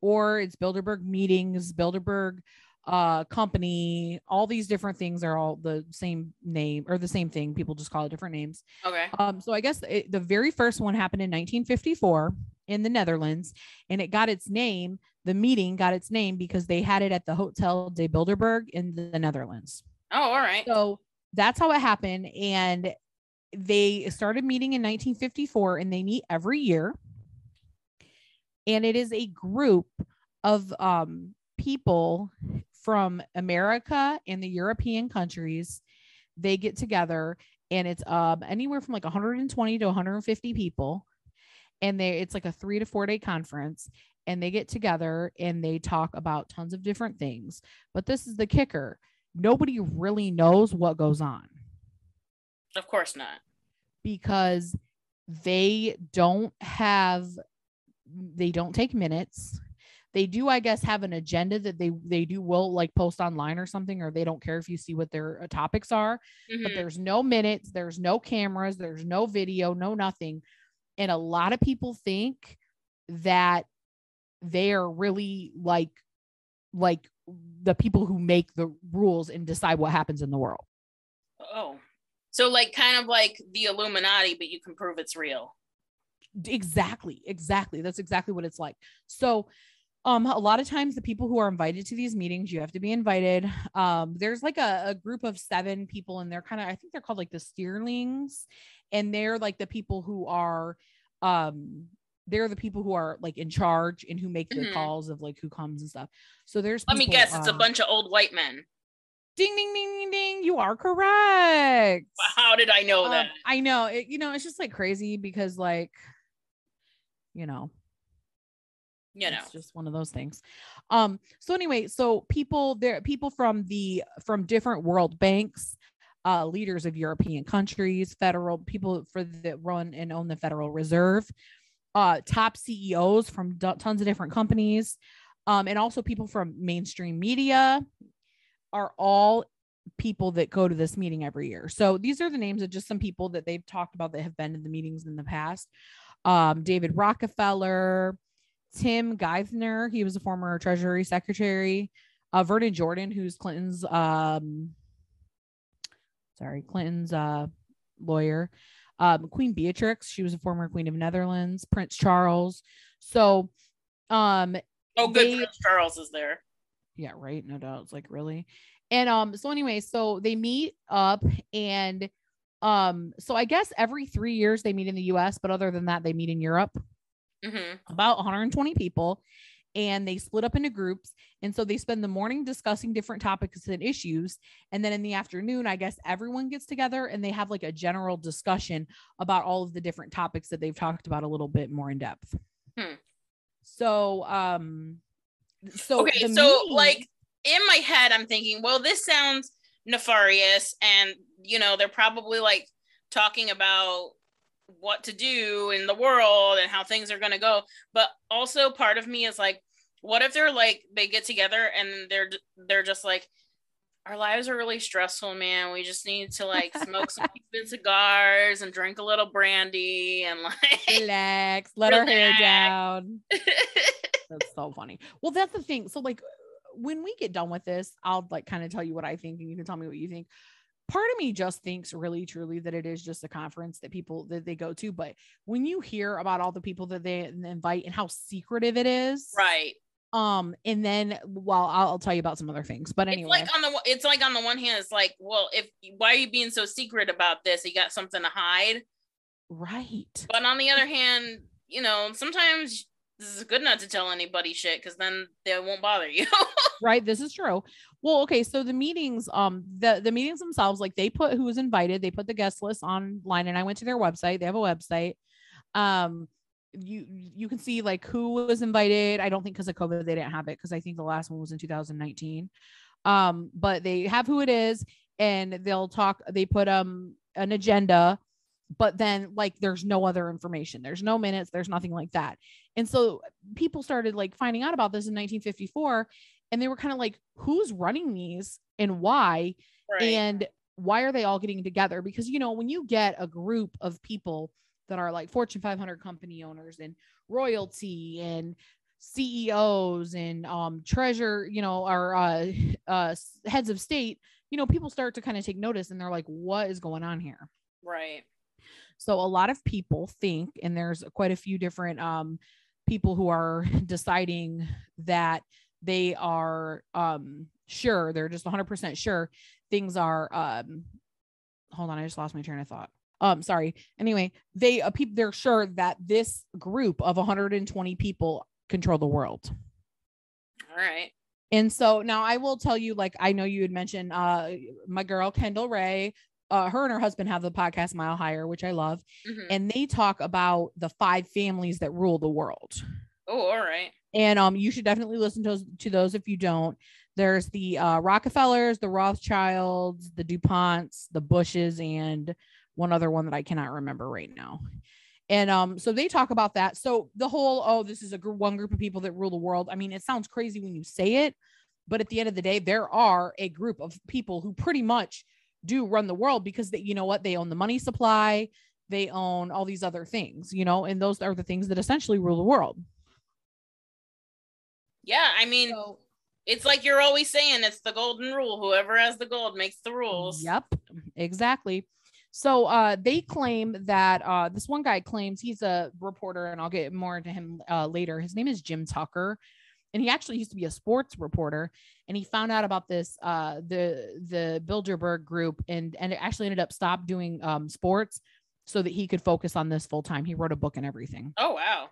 or it's Bilderberg meetings, Bilderberg uh company all these different things are all the same name or the same thing people just call it different names Okay. um so i guess it, the very first one happened in 1954 in the netherlands and it got its name the meeting got its name because they had it at the hotel de bilderberg in the netherlands Oh, all right. so that's how it happened. And they started meeting in 1954 and they meet every year. And it is a group of um, people from America and the European countries. They get together and it's um, anywhere from like 120 to 150 people. And they it's like a three to four day conference. And they get together and they talk about tons of different things. But this is the kicker nobody really knows what goes on Of course not. because they don't have they don't take minutes they do i guess have an agenda that they they do will like post online or something or they don't care if you see what their uh, topics are but Mhm. there's no minutes there's no cameras there's no video no nothing and a lot of people think that they are really like like the people who make the rules and decide what happens in the world Oh. So like kind of like the Illuminati, but you can prove it's real. exactly exactly that's exactly what it's like so um a lot of times the people who are invited to these meetings you have to be invited um there's like a, a group of seven people and they're kind of i think they're called like the steerlings and they're like the people who are um they're the people who are like in charge and who make the Mhm. calls of like who comes and stuff so there's Let me guess, it's a um, bunch of old white men. ding ding ding ding ding you are correct How did I know Um, that? I know. It, you know, it's just like crazy because, like, you know, You know. it's just one of those things. Um. So anyway, so people there, people from the from different world banks, uh, leaders of European countries, federal people for that run and own the Federal Reserve, uh, top CEOs from d- tons of different companies, um, and also people from mainstream media are all people that go to this meeting every year. So these are the names of just some people that they've talked about that have been to the meetings in the past. Um, David Rockefeller, Tim Geithner, he was a former Treasury Secretary, uh, Vernon Jordan, who's Clinton's um, sorry, Clinton's uh, lawyer, um, Queen Beatrix, she was a former Queen of Netherlands, Prince Charles. So, um, Oh, good. they- Prince Charles is there. yeah, right. No doubt. It's like really. And um, so anyway, so they meet up and um, so I guess every three years they meet in the US, but other than that, they meet in Europe, hmm about 120 people, and they split up into groups. And so they spend the morning discussing different topics and issues. And then in the afternoon, I guess everyone gets together and they have like a general discussion about all of the different topics that they've talked about a little bit more in depth. Hmm. So um so okay, so meeting- like in my head, I'm thinking, well, this sounds nefarious, and you know, they're probably like talking about what to do in the world and how things are going to go. But also, part of me is like, what if they're like they get together and they're they're just like. Our lives are really stressful, man. We just need to like smoke some (laughs) cigars and drink a little brandy and like relax, let our hair down. (laughs) That's so funny. Well, that's the thing. So, like, when we get done with this, I'll like kind of tell you what I think, and you can tell me what you think. Part of me just thinks really truly that it is just a conference that people that they go to but when you hear about all the people that they invite and how secretive it is right. um and then well I'll, I'll tell you about some other things but anyway it's like on the it's like on the one hand it's like well if why are you being so secret about this? You got something to hide? Right. But on the other hand you know sometimes this is good not to tell anybody shit because then they won't bother you. (laughs) Right this is true well okay so the meetings um the the meetings themselves like they put who was invited they put the guest list online and i went to their website they have a website. Um you you can see like who was invited. I don't think because of covid they didn't have it because i think the last one was in 2019 um but they have who it is and they'll talk they put um an agenda but then like there's no other information. There's no minutes there's nothing like that. And so people started like finding out about this in 1954 and they were kind of like who's running these and why? Right. and why are they all getting together? Because you know when you get a group of people that are like fortune 500 company owners and royalty and ceos and um treasure you know our uh, (laughs) uh heads of state you know people start to kind of take notice and they're like what is going on here? Right. So a lot of people think and there's quite a few different um people who are (laughs) deciding that they are um sure they're just 100% sure things are um hold on i just lost my train of thought. Um sorry. Anyway they uh, people they're sure that this group of 120 people control the world. All right. And so now i will tell you like i know you had mentioned uh my girl kendall rae uh, her and her husband have the podcast Mile Higher, which I love, Mhm. and they talk about the five families that rule the world. oh all right And um, you should definitely listen to those, to those if you don't. There's the uh, Rockefellers, the Rothschilds, the Duponts, the Bushes, and one other one that I cannot remember right now. And um, so they talk about that. So the whole oh, this is a gr- one group of people that rule the world. I mean, it sounds crazy when you say it, but at the end of the day, there are a group of people who pretty much do run the world because they, you know what, they own the money supply, they own all these other things, you know, and those are the things that essentially rule the world. Yeah i mean So, it's like you're always saying it's the golden rule whoever has the gold makes the rules Yep, exactly. So uh, they claim that uh, this one guy claims he's a reporter, and I'll get more into him uh, later. His name is Jim Tucker, and he actually used to be a sports reporter. And he found out about this uh, the the Bilderberg group, and and it actually ended up stopped doing um, sports so that he could focus on this full time. He wrote a book and everything. oh wow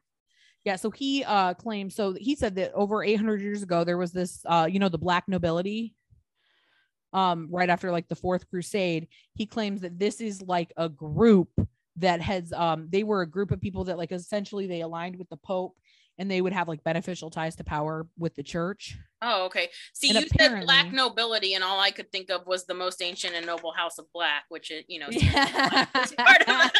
Yeah, so he uh claimed so he said that over 800 years ago there was this uh you know the black nobility um right after like the fourth crusade he claims that this is like a group that has um they were a group of people that like essentially they aligned with the pope and they would have like beneficial ties to power with the church oh okay see And you said black nobility and all i could think of was the most ancient and noble house of black which is you know (laughs) yeah is part of that.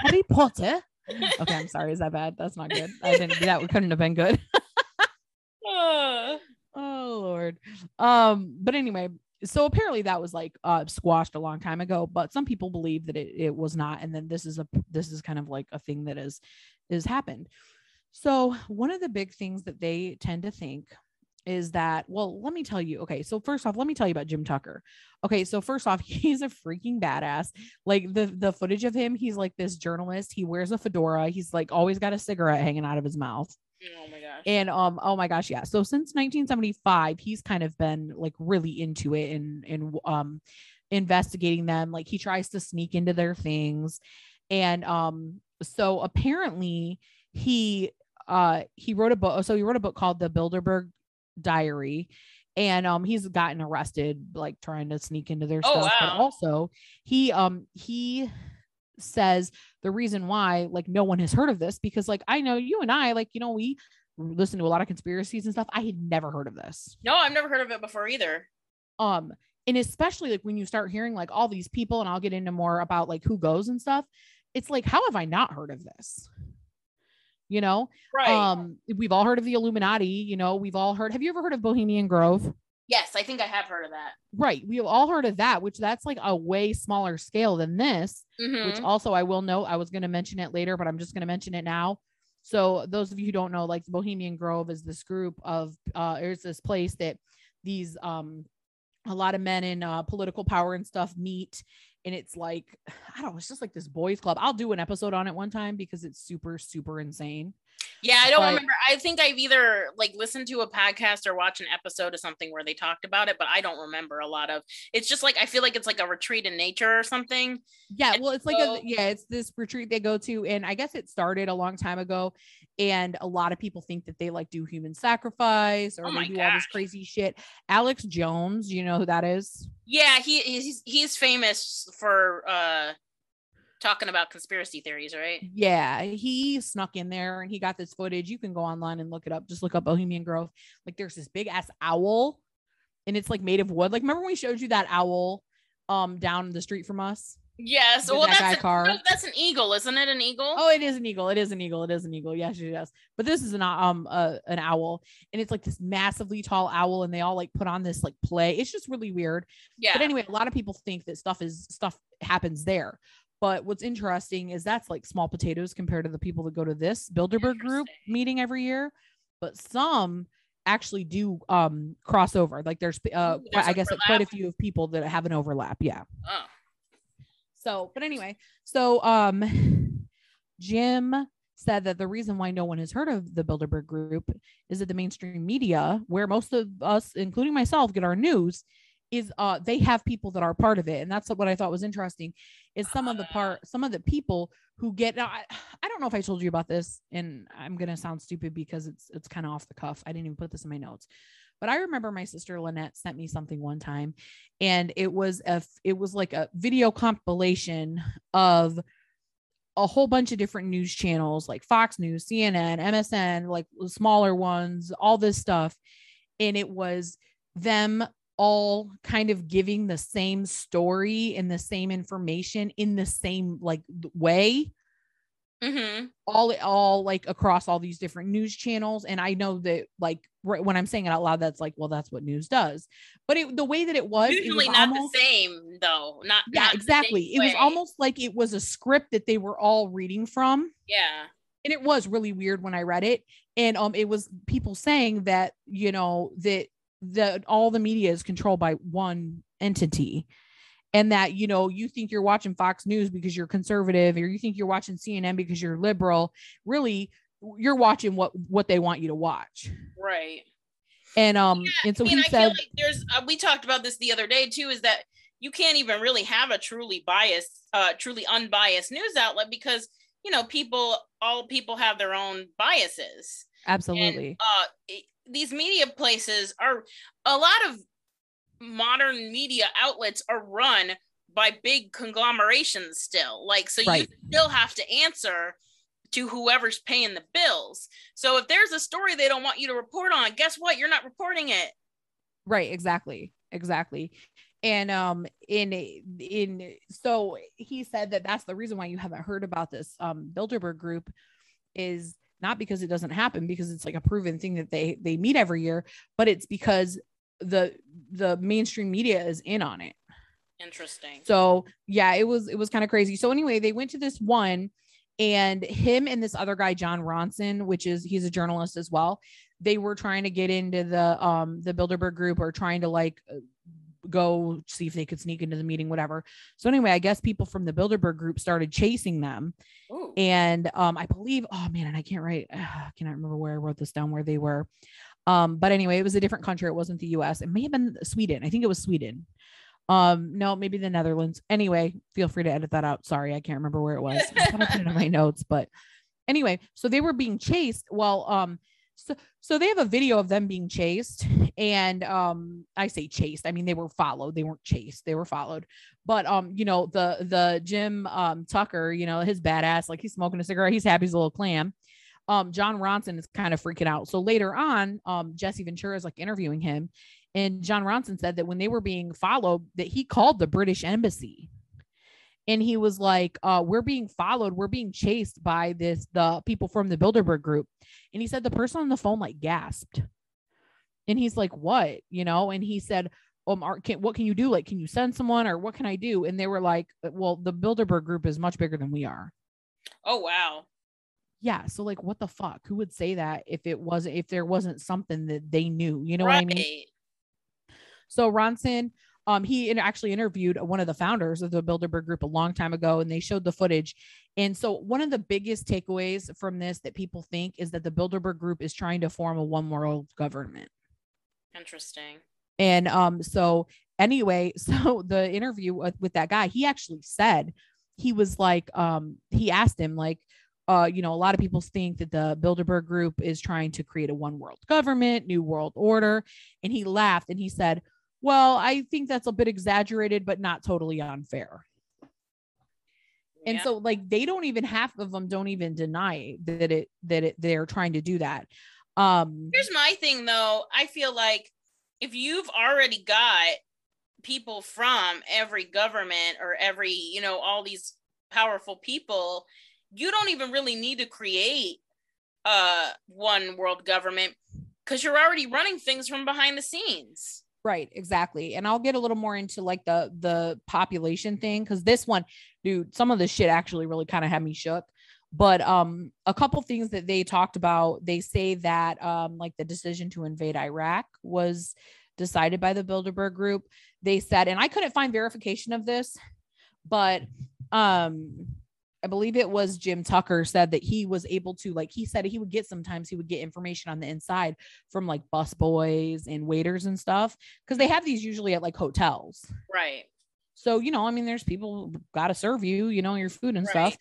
harry potter okay i'm sorry. Is that bad? That's not good. I didn't (laughs) that couldn't have been good. Uh, oh lord. Um but anyway so apparently that was like uh squashed a long time ago but some people believe that it, it was not and then this is a this is kind of like a thing that is is happened. So one of the big things that they tend to think is that well let me tell you okay so first off let me tell you about jim tucker okay so first off (laughs) he's a freaking badass like the the footage of him he's like this journalist he wears a fedora he's like always got a cigarette hanging out of his mouth oh my gosh and um, oh my gosh, yeah. So since 1975, he's kind of been like really into it and and um investigating them. Like he tries to sneak into their things. And um, so apparently he uh he wrote a book. So he wrote a book called The Bilderberg Diary. And um he's gotten arrested like trying to sneak into their Oh, stuff. But also he um he says the reason why like no one has heard of this because like I know you and I like you know we listen to a lot of conspiracies and stuff. I had never heard of this. no i've never heard of it before either Um and especially like when you start hearing like all these people and I'll get into more about like who goes and stuff. It's like how have I not heard of this? You know? right Um we've all heard of the Illuminati, you know, we've all heard Have you ever heard of Bohemian Grove? yes i think i have heard of that Right. We've all heard of that, which that's like a way smaller scale than this. Mhm. which also I will note, I was going to mention it later, but I'm just going to mention it now. So those of you who don't know, like Bohemian Grove is this group of uh there's this place that these um a lot of men in uh, political power and stuff meet and it's like (sighs) i don't know it's just like this boys club. I'll do an episode on it one time because it's super super insane Yeah, I don't But- remember. I think I've either like listened to a podcast or watched an episode of something where they talked about it, but I don't remember a lot of. It's just like I feel like it's like a retreat in nature or something. yeah And well it's like a yeah it's this retreat they go to and i guess it started a long time ago and a lot of people think that they like do human sacrifice or Oh they do all this crazy shit alex jones you know who that is Yeah, he he's he's famous for uh talking about conspiracy theories, right? Yeah, he snuck in there and he got this footage. You can go online and look it up. Just look up Bohemian Grove. Like there's this big ass owl and it's like made of wood. Like remember when we showed you that owl um down the street from us? Yes. Well, that that's a, no, that's an eagle, isn't it? An eagle. Oh, it is an eagle. It is an eagle. It is an eagle. Yes, yes, But this is an um uh, an owl and it's like this massively tall owl and they all like put on this like play. It's just really weird. yeah. But anyway, a lot of people think that stuff is stuff happens there. But what's interesting is that's like small potatoes compared to the people that go to this Bilderberg group meeting every year. But some actually do um cross over. Like there's uh there's I guess quite a few of people that have an overlap. Yeah. oh. So, but anyway, so um Jim said that the reason why no one has heard of the Bilderberg group is that the mainstream media, where most of us, including myself, get our news, is uh they have people that are part of it. And that's what I thought was interesting is some of the part, some of the people who get I, I don't know if I told you about this, and I'm gonna sound stupid because it's it's kind of off the cuff. I didn't even put this in my notes. But I remember my sister Lynette sent me something one time, and it was a it was like a video compilation of a whole bunch of different news channels like Fox News, CNN, MSN, like smaller ones, all this stuff. And it was them all kind of giving the same story and the same information in the same like way Mm-hmm. all all like across all these different news channels and i know that like right when i'm saying it out loud that's like well that's what news does but it the way that it was it Usually was not almost, the same though. Not yeah not exactly it was almost like it was a script that they were all reading from yeah. and it was really weird when I read it. And um, it was people saying that you know that that all the media is controlled by one entity, and that you know you think you're watching Fox News because you're conservative, or you think you're watching CNN because you're liberal. Really, you're watching what what they want you to watch. Right. And um, and so I mean, he I said, feel like there's uh, we talked about this the other day too, is that you can't even really have a truly biased, uh, truly unbiased news outlet because you know people, all people have their own biases. absolutely, Uh, it- these media places are a lot of modern media outlets are run by big conglomerations still. Like so, Right. you still have to answer to whoever's paying the bills. So if there's a story they don't want you to report on, guess what? You're not reporting it. right exactly exactly and um in in so he said that that's the reason why you haven't heard about this um bilderberg group is not because it doesn't happen because it's like a proven thing that they they meet every year but it's because the the mainstream media is in on it Interesting. so yeah, it was it was kind of crazy. So anyway, they went to this one, and him and this other guy, Jon Ronson, which is he's a journalist as well. They were trying to get into the um the Bilderberg group or trying to like go see if they could sneak into the meeting, whatever. So anyway, I guess people from the Bilderberg group started chasing them, Ooh. and um I believe oh man, and I can't write, I cannot remember where I wrote this down where they were. Um, but anyway, it was a different country. It wasn't the U.S. It may have been Sweden. I think it was Sweden. Um, no, maybe the Netherlands. Anyway, feel free to edit that out. Sorry, I can't remember where it was. I thought I put it in my (laughs) notes, but anyway, so they were being chased. Well, um, so so they have a video of them being chased, and um, I say chased. I mean they were followed. They weren't chased. They were followed. But um, you know the the Jim um Tucker, you know his badass, like he's smoking a cigarette. He's happy as a little clam. Um, Jon Ronson is kind of freaking out. So later on, um, Jesse Ventura is like interviewing him, and Jon Ronson said that when they were being followed, that he called the British embassy. And he was like, uh, we're being followed, we're being chased by this the people from the Bilderberg group. And he said the person on the phone like gasped. And he's like, What? You know, and he said, um, are, can, what can you do? Like, can you send someone or what can I do? And they were like, Well, the Bilderberg group is much bigger than we are. Oh wow. Yeah. So like what the fuck? Who would say that if it wasn't if there wasn't something that they knew? You know what I mean? So Ronson, um, he actually interviewed one of the founders of the Bilderberg Group a long time ago, and they showed the footage. And so one of the biggest takeaways from this that people think is that the Bilderberg Group is trying to form a one world government. Interesting. And um, so anyway, (laughs) so the interview with, with that guy, he actually said he was like, um, he asked him like, uh, you know, a lot of people think that the Bilderberg Group is trying to create a one world government, new world order, and he laughed and he said, "Well, I think that's a bit exaggerated, but not totally unfair." And Yeah. so, like, they don't even half of them don't even deny that it that it they're trying to do that. Um, Here's my thing though. I feel like if you've already got people from every government or every, you know, all these powerful people, you don't even really need to create uh one world government because you're already running things from behind the scenes. Right, exactly. And I'll get a little more into like the the population thing cuz this one, dude, some of the shit actually really kind of had me shook. But um a couple things that they talked about, they say that um like the decision to invade Iraq was decided by the Bilderberg group. They said and I couldn't find verification of this, but um I believe it was Jim Tucker said that he was able to like he said he would get sometimes he would get information on the inside from like bus boys and waiters and stuff because they have these usually at like hotels. Right. So, you know, I mean, there's people got to serve you, you know, your food and stuff.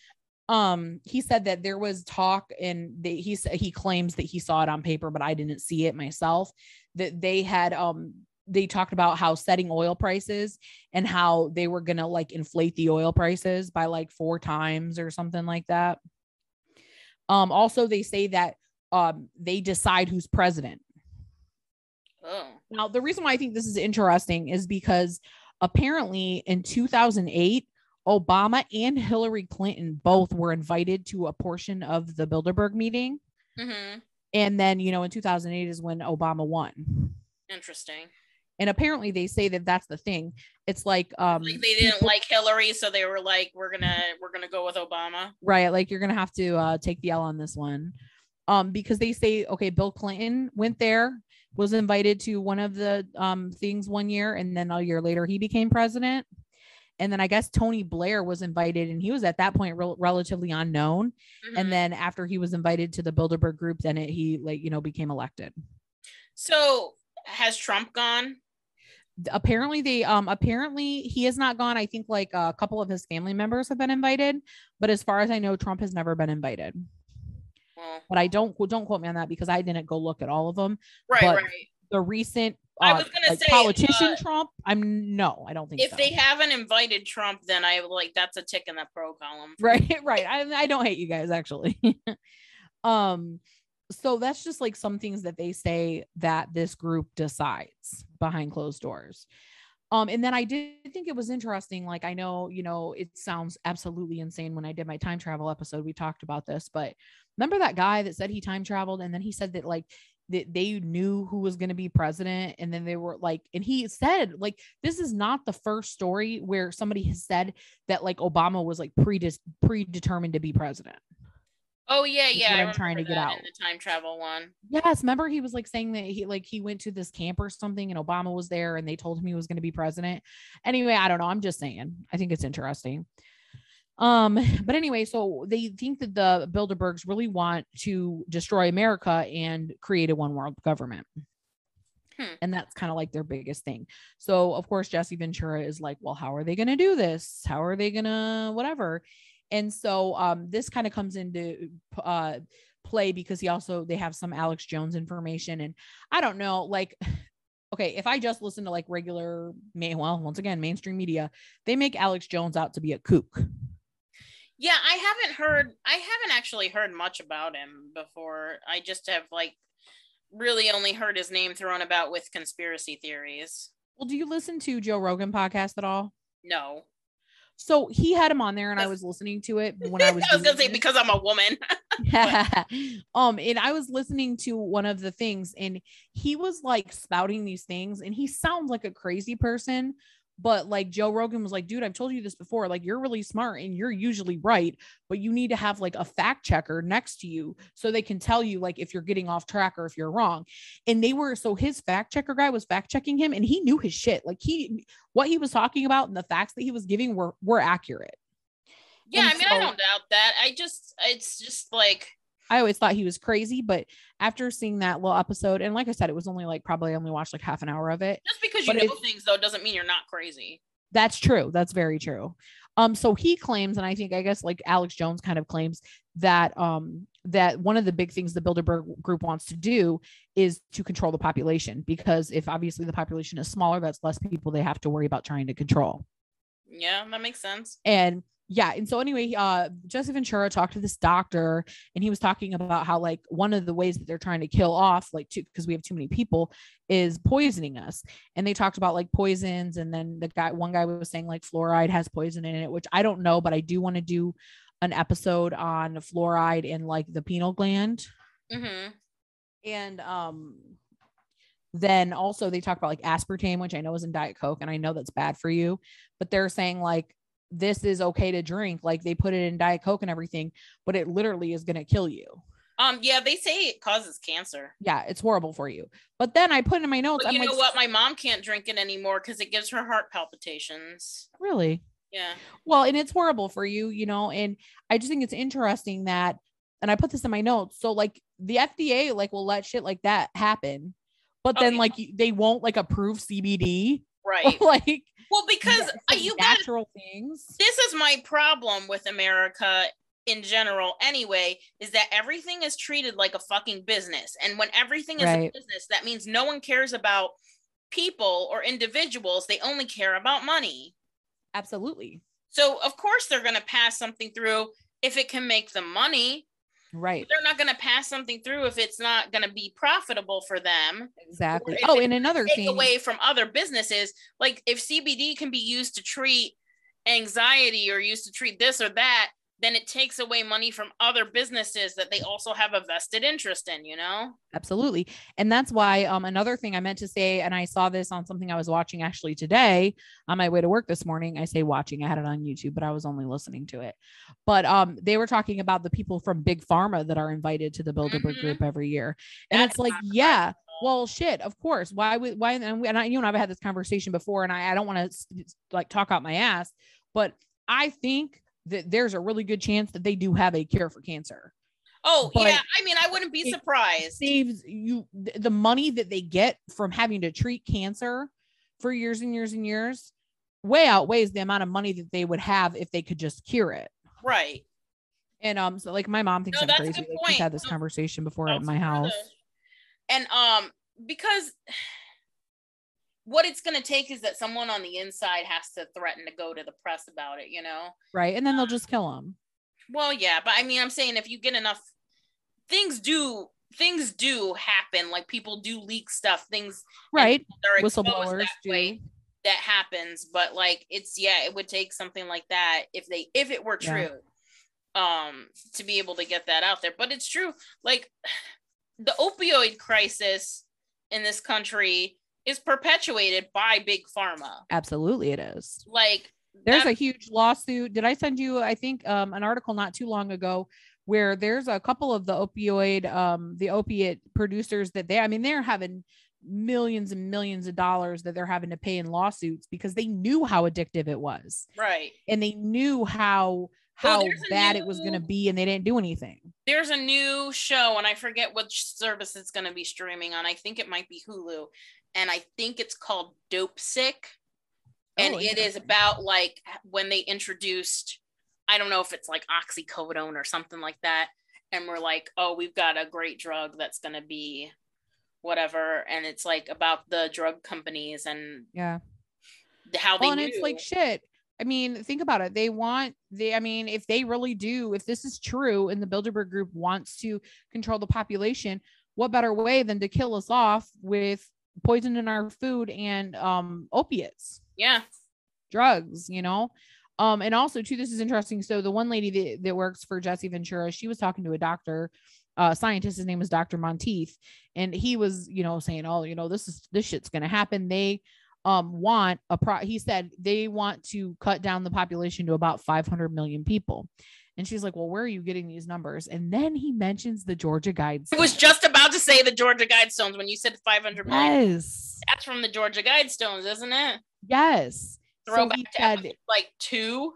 Um, he said that there was talk and they, he said he claims that he saw it on paper, but I didn't see it myself. That they had um they talked about how setting oil prices and how they were gonna like inflate the oil prices by like four times or something like that. Um, also they say that um they decide who's president. Oh. Now, the reason why I think this is interesting is because apparently in 2008, Obama and Hillary Clinton both were invited to a portion of the Bilderberg meeting. hmm And then, you know, in 2008 is when Obama won. Interesting. And apparently they say that that's the thing. It's like, um, Like they didn't people- like Hillary, so they were like, "We're gonna, we're gonna go with Obama." right. Like you're going to have to uh, take the L on this one. Um, because they say, okay, Bill Clinton went there, was invited to one of the um, things one year, and then a year later he became president. And then I guess Tony Blair was invited, and he was at that point rel- relatively unknown. Mhm. And then after he was invited to the Bilderberg group, then it, he like you know became elected. so has Trump gone? Apparently they um apparently he has not gone. I think like a couple of his family members have been invited, but as far as I know, Trump has never been invited. Well, But I don't don't quote me on that because I didn't go look at all of them. right, But right. The recent I uh, was gonna like, say, politician uh, Trump. I'm no, I don't think If so. they haven't invited Trump, then I like that's a tick in the pro column. right (laughs) right I, I don't hate you guys actually (laughs) um so that's just like some things that they say that this group decides behind closed doors. Um and then i did think it was interesting like i know you know it sounds absolutely insane when i did my time travel episode we talked about this but remember that guy that said he time traveled and then he said that like that they knew who was going to be president and then they were like and he said like this is not the first story where somebody has said that like obama was like predis- predetermined to be president Oh yeah, yeah. I'm trying to get out. the time travel one. yes remember he was like saying that he like he went to this camp or something and obama was there and they told him he was going to be president anyway i don't know i'm just saying i think it's interesting um but anyway so they think that the bilderbergs really want to destroy america and create a one world government Hmm. and that's kind of like their biggest thing so of course jesse ventura is like well how are they going to do this how are they going to whatever and so um this kind of comes into uh play because he also they have some alex jones information and i don't know like (sighs) okay if i just listen to like regular main well once again mainstream media they make alex jones out to be a kook Yeah, I haven't heard. I haven't actually heard much about him before. I just have like really only heard his name thrown about with conspiracy theories. well do you listen to joe rogan podcast at all No, so he had him on there and i was listening to it when (laughs) i was, I was gonna say because I'm a woman. (laughs) um and i was listening to one of the things and he was like spouting these things and he sounds like a crazy person but like Joe Rogan was like, dude, I've told you this before. Like, you're really smart and you're usually right, but you need to have like a fact checker next to you so they can tell you like if you're getting off track or if you're wrong. And they were so his fact checker guy was fact checking him and he knew his shit. Like he what he was talking about and the facts that he was giving were were accurate. Yeah, And I mean, I don't doubt that. I just, it's just like, I always thought he was crazy, but after seeing that little episode, and like I said, it was only like probably only watched like half an hour of it. just because you But know things though doesn't mean you're not crazy. That's true. That's very true. Um, so he claims, and I think I guess like Alex Jones kind of claims that um that one of the big things the Bilderberg group wants to do is to control the population because if obviously the population is smaller, that's less people they have to worry about trying to control. Yeah, that makes sense. And yeah, and so anyway, uh Jesse Ventura talked to this doctor and he was talking about how like one of the ways that they're trying to kill off like two because we have too many people is poisoning us. And they talked about like poisons and then the guy one guy was saying like fluoride has poison in it, which I don't know, but I do want to do an episode on fluoride in like the pineal gland. Mm-hmm. And um then also they talk about like aspartame, which I know is in Diet Coke, and I know that's bad for you, but they're saying like this is okay to drink, like they put it in Diet Coke and everything, but it literally is gonna kill you. Um, yeah, they say it causes cancer. Yeah, it's horrible for you. But then I put in my notes, But I'm you like, know what? My mom can't drink it anymore because it gives her heart palpitations. really? Yeah. Well, and it's horrible for you, you know, and I just think it's interesting that, and I put this in my notes. So like the FDA like will let shit like that happen, but Oh, then yeah. like they won't like approve CBD, Right. (laughs) like well, because uh, you got natural things. this is my problem with America in general anyway is that everything is treated like a fucking business and when everything is a business that means no one cares about people or individuals they only care about money Absolutely. so of course they're going to pass something through if it can make them money Right. they're not going to pass something through if it's not going to be profitable for them Exactly. Oh, and another take thing. away from other businesses. Like if CBD can be used to treat anxiety or used to treat this or that, then it takes away money from other businesses that they also have a vested interest in, you know? Absolutely. And that's why um another thing I meant to say, and I saw this on something I was watching actually today on my way to work this morning. I say watching, I had it on YouTube, but I was only listening to it. But um they were talking about the people from Big Pharma that are invited to the Bilderberg Mhm. group every year. And That's it's like, yeah, well, shit, of course. Why would why and, we, and I, you and I've had this conversation before, and I, I don't want to like talk out my ass, but I think that there's a really good chance that they do have a cure for cancer. Oh, But yeah. I mean, I wouldn't be surprised. saves you the money that they get from having to treat cancer for years and years and years way outweighs the amount of money that they would have if they could just cure it. Right. And um, so like my mom thinks No, I'm that's crazy. Like, we've had this No, conversation before at my house. And um, because what it's gonna take is that someone on the inside has to threaten to go to the press about it, you know? Right. And then they'll just kill them. Well, yeah, but I mean, I'm saying if you get enough things do things do happen, like people do leak stuff, things Right. Whistleblowers that do. way, that happens. But like, it's yeah, it would take something like that if they if it were Yeah. true, um, to be able to get that out there. But it's true, like (sighs) the opioid crisis in this country is perpetuated by big pharma. Absolutely it is. Like, There's that- a huge lawsuit. Did I send you, I think, um, an article not too long ago where there's a couple of the opioid, um, the opiate producers that they, I mean, they're having millions and millions of dollars that they're having to pay in lawsuits because they knew how addictive it was right. and they knew how how a bad it was going to be and they didn't do anything. there's a new show and I forget which service it's going to be streaming on. I think it might be Hulu and I think it's called Dopesick. Oh, and Oh, it is about like when they introduced I don't know if it's like oxycodone or something like that and we're like, "Oh, we've got a great drug that's going to be whatever." And it's like about the drug companies and Yeah. how they Well, and knew. it's like shit. I mean, think about it. They want they. I mean, if they really do, if this is true, and the Bilderberg Group wants to control the population, what better way than to kill us off with poison in our food and um opiates, yeah. drugs? You know. Um, and also too, this is interesting. So the one lady that, that works for Jesse Ventura, she was talking to a doctor, uh, scientist. His name was Dr. Monteith, and he was, you know, saying, "Oh, you know, this is this shit's gonna happen." They um want a pro he said they want to cut down the population to about 500 million people and she's like well where are you getting these numbers and then he mentions the georgia guides I was just about to say the Georgia Guidestones when you said 500 million. yes That's from the Georgia Guidestones, isn't it? yes So Throwback he to said- like two.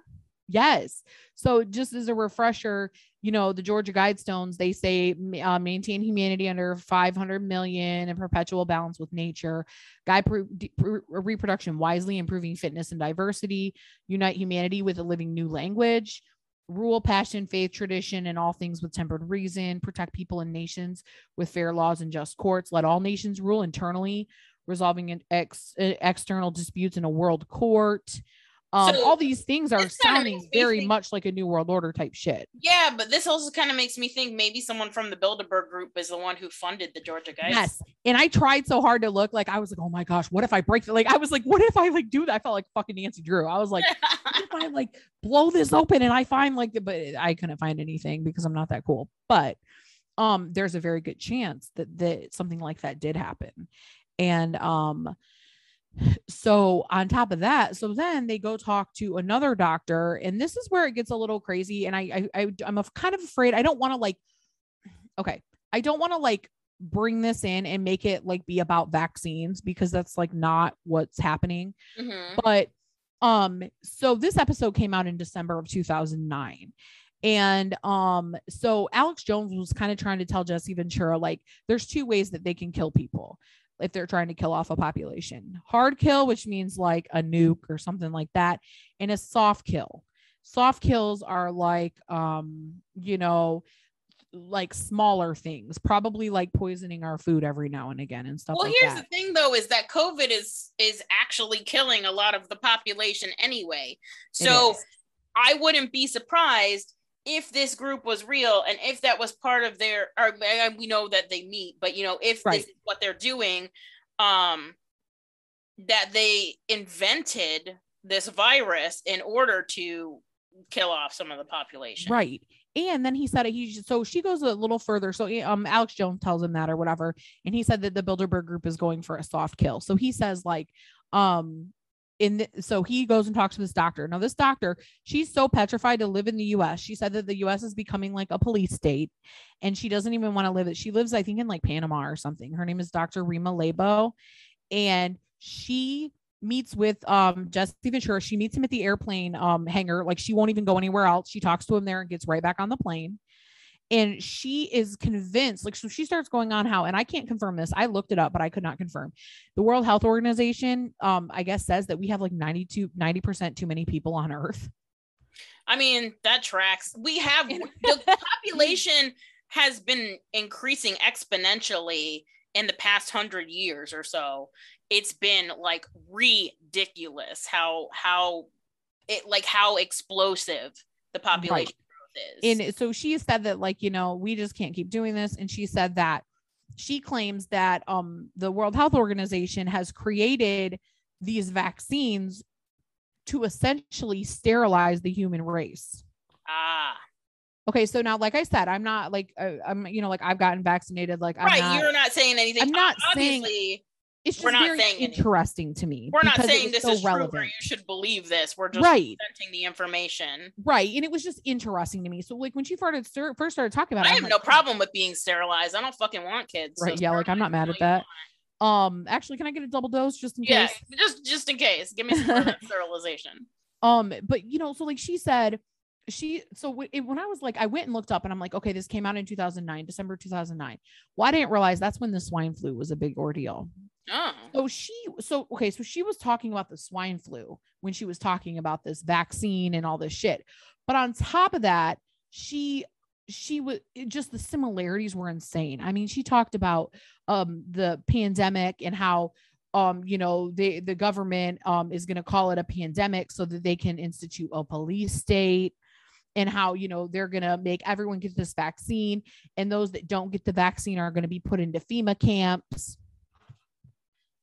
Yes. So just as a refresher, you know, the Georgia Guidestones, they say uh, maintain humanity under 500 million and perpetual balance with nature, guide pro- de- reproduction wisely, improving fitness and diversity, unite humanity with a living new language, rule passion, faith, tradition, and all things with tempered reason, protect people and nations with fair laws and just courts, let all nations rule internally, resolving in ex- uh, external disputes in a world court. Um, So, all these things are sounding very think- much like a new world order type shit. Yeah, but this also kind of makes me think maybe someone from the Bilderberg group is the one who funded the Georgia guys Yes. And I tried so hard to look like I was like, oh my gosh, what if I break the like I was like, what if I like do that? I felt like fucking Nancy Drew. I was like, (laughs) if I like blow this open and I find like but I couldn't find anything because I'm not that cool. But um there's a very good chance that that something like that did happen. And um so on top of that, so then they go talk to another doctor, and this is where it gets a little crazy. And I, I, I I'm af- kind of afraid. I don't want to like, okay, I don't want to like bring this in and make it like be about vaccines because that's like not what's happening. Mhm. But um, so this episode came out in December of 2009. And um, so Alex Jones was kind of trying to tell Jesse Ventura like there's two ways that they can kill people if they're trying to kill off a population. Hard kill, which means like a nuke or something like that, and a soft kill. Soft kills are like um, you know, like smaller things, probably like poisoning our food every now and again and stuff Well, like here's that. the thing though, is that COVID is is actually killing a lot of the population anyway. So. I wouldn't be surprised if this group was real and if that was part of their or we know that they meet, but you know, if Right. this is what they're doing, um that they invented this virus in order to kill off some of the population. Right. And then he said. He so she goes a little further. So um, Alex Jones tells him that or whatever, and he said that the Bilderberg group is going for a soft kill. So he says like, um, in the, so he goes and talks to this doctor. Now this doctor, she's so petrified to live in the U.S. She said that the U.S. is becoming like a police state, and she doesn't even want to live it. She lives, I think, in like Panama or something. Her name is Dr. Rima Laibow, and she meets with um Jesse Ventura. She meets him at the airplane um hangar. Like she won't even go anywhere else. She talks to him there and gets right back on the plane. And she is convinced, like, so she starts going on how, and I can't confirm this. I looked it up, but I could not confirm. The World Health Organization, um, I guess, says that we have like 92, 90% too many people on Earth. I mean, that tracks. We have (laughs) the population has been increasing exponentially in the past hundred years or so. It's been like ridiculous how how it like how explosive the population growth is. And so she said that, like, you know, we just can't keep doing this. And she said that she claims that um the World Health Organization has created these vaccines to essentially sterilize the human race. Okay, so now, like I said, I'm not like uh, I'm, you know, like I've gotten vaccinated. Like I'm right. not. you're not saying anything. I'm not saying- it's just we're not very saying anything. interesting to me. we're not saying this so is true or relevant. you should believe this. We're just Right, presenting the information. right, and it was just interesting to me. So, like when she started start, first started talking about it, I have like, no problem with being sterilized. I don't fucking want kids. so Right, yeah, like I'm not mad at that. Um, actually, can I get a double dose just in Yeah, case? just just in case. Give me some (laughs) sterilization. Um, but you know, so like she said, she so w- it, when I was like, I went and looked up, and I'm like, okay, this came out in 2009, December 2009. Well, I didn't realize that's when the swine flu was a big ordeal. Oh, So she, so okay, so she was talking about the swine flu when she was talking about this vaccine and all this shit. But on top of that, she she was just the similarities were insane. I mean, she talked about um the pandemic and how um you know the the government um is going to call it a pandemic so that they can institute a police state and how you know they're going to make everyone get this vaccine and those that don't get the vaccine are going to be put into FEMA camps.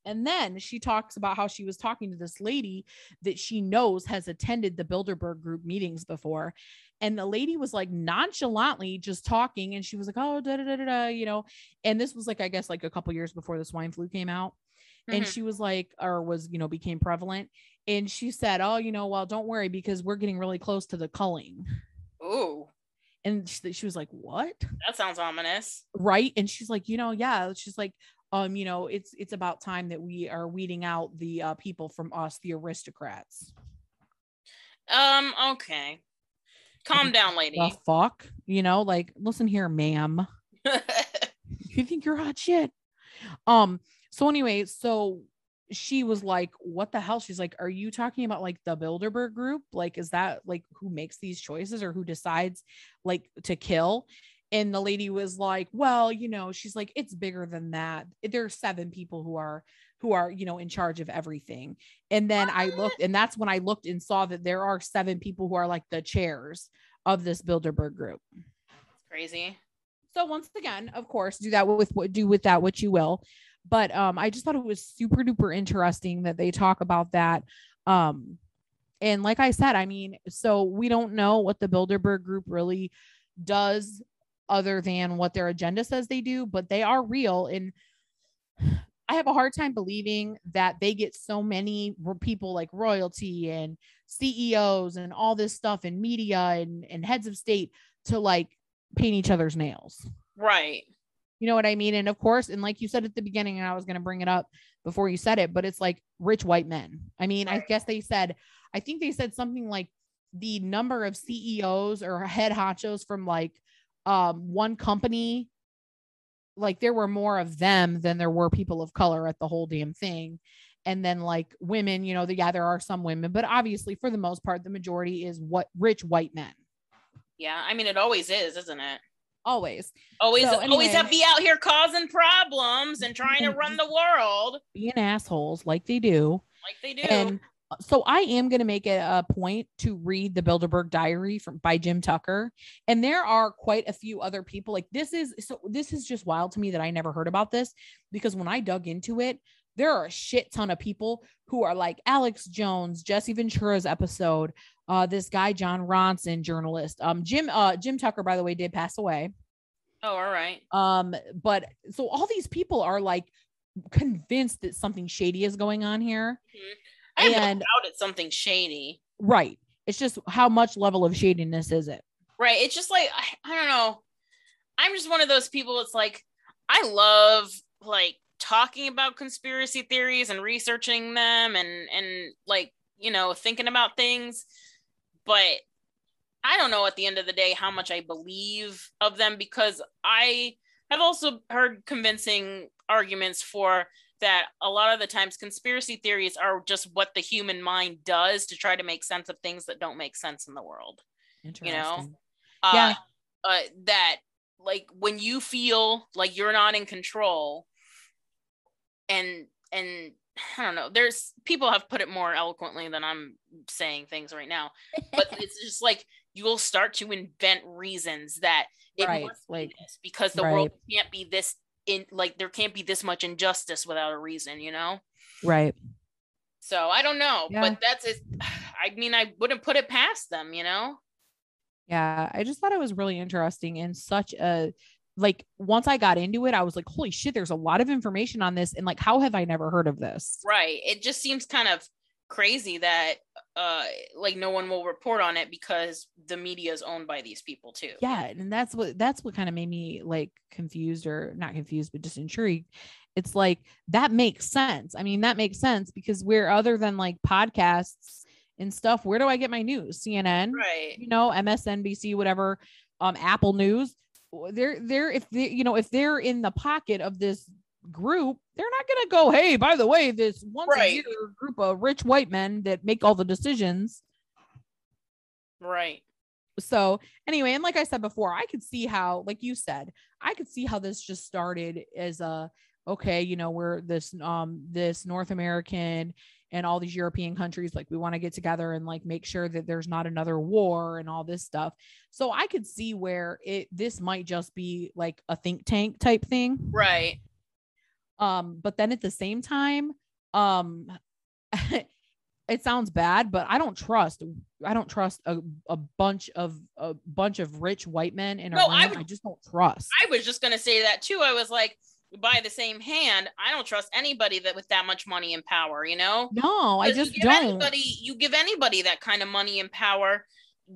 And then she talks about how she was talking to this lady that she knows has attended the Bilderberg group meetings before. And the lady was like nonchalantly just talking. And she was like, oh, da da da da, da, you know. And this was like, I guess, like a couple years before the swine flu came out. and Mhm. she was like or was you know became prevalent and she said oh you know well don't worry because we're getting really close to the culling Ooh, and she, she was like what? That sounds ominous. right? And she's like you know yeah. She's like um you know it's it's about time that we are weeding out the uh, people from us the aristocrats. Um, okay. Calm down, (laughs) lady. the fuck? You know like listen here ma'am. (laughs) You think you're hot shit. Um so anyway so she was like what the hell? She's like are you talking about like the bilderberg group? Like is that like who makes these choices or who decides like to kill? And the lady was like well you know she's like it's bigger than that. There are seven people who are who are you know in charge of everything. And then i looked and that's when i looked and saw that there are seven people who are like the chairs of this bilderberg group. It's Crazy. so once again, of course, do that with what do with that what you will. But um, I just thought it was super duper interesting that they talk about that. Um, and like I said, I mean, so we don't know what the Bilderberg group really does other than what their agenda says they do, but they are real. And I have a hard time believing that they get so many people like royalty and CEOs and all this stuff and media and, and heads of state to like paint each other's nails. Right. You know what I mean? And of course, and like you said at the beginning, and I was going to bring it up before you said it, but it's like rich white men. I mean, I guess they said, I think they said something like the number of CEOs or head honchos from like um, one company, like there were more of them than there were people of color at the whole damn thing. And then like women, you know, the, yeah, there are some women, but obviously for the most part, the majority is what rich white men. Yeah. I mean, it always is, isn't it? Always Always, So, always anyway. have be out here causing problems and trying to run the world being assholes like they do. like they do. And uh, so I am going to make it a point to read the Bilderberg Diary from by Jim Tucker. And there are quite a few other people like this is so this is just wild to me that I never heard about this because when I dug into it, there are a shit ton of people who are like Alex Jones, Jesse Ventura's episode, uh, this guy Jon Ronson, journalist. Um, Jim, uh, Jim Tucker, by the way, did pass away. oh, all right. Um, but so all these people are like convinced that something shady is going on here. I And- doubt it's something shady. Right. It's just how much level of shadiness is it? Right. It's just like, I, I don't know. I'm just one of those people. It's like, I love like talking about conspiracy theories and researching them and, and like, you know, thinking about things. But I don't know at the end of the day how much I believe of them because I have also heard convincing arguments for that a lot of the times conspiracy theories are just what the human mind does to try to make sense of things that don't make sense in the world. Interesting. know? Yeah. uh, that like when you feel like you're not in control and and I don't know. There's people have put it more eloquently than I'm saying things right now, but (laughs) it's just like you'll start to invent reasons that it Right, must be this because the right. world can't be this in like there can't be this much injustice without a reason, you know. Right. So I don't know, Yeah. but that's it. (sighs) I mean, I wouldn't put it past them, you know. Yeah. I just thought it was really interesting and such a like once I got into it, I was like, holy shit, there's a lot of information on this. And like, how have I never heard of this? Right. It just seems kind of crazy that uh like no one will report on it because the media is owned by these people too. Yeah. And that's what that's what kind of made me like confused or not confused, but just intrigued. It's like that makes sense. I mean, that makes sense because we're other than like podcasts and stuff, where do I get my news? CNN, Right. you know, MSNBC, whatever, um, Apple News. They're they're if they you know if they're in the pocket of this group, they're not gonna go, hey, by the way, this once a Right. year group of rich white men that make all the decisions. Right. So anyway, and like I said before, I could see how, like you said, I could see how this just started as a okay, you know, we're this um this North American and all these European countries, like we want to get together and like make sure that there's not another war and all this stuff. So I could see where it this might just be like a think tank type thing. Right. Um, but then at the same time, um (laughs) it sounds bad, but I don't trust I don't trust a, a bunch of a bunch of rich white men in No, a I would- I just don't trust. I was just gonna say that too. I was like, by the same hand, I don't trust anybody that with that much money and power, you know? No, I just you don't. Anybody, you give anybody that kind of money and power,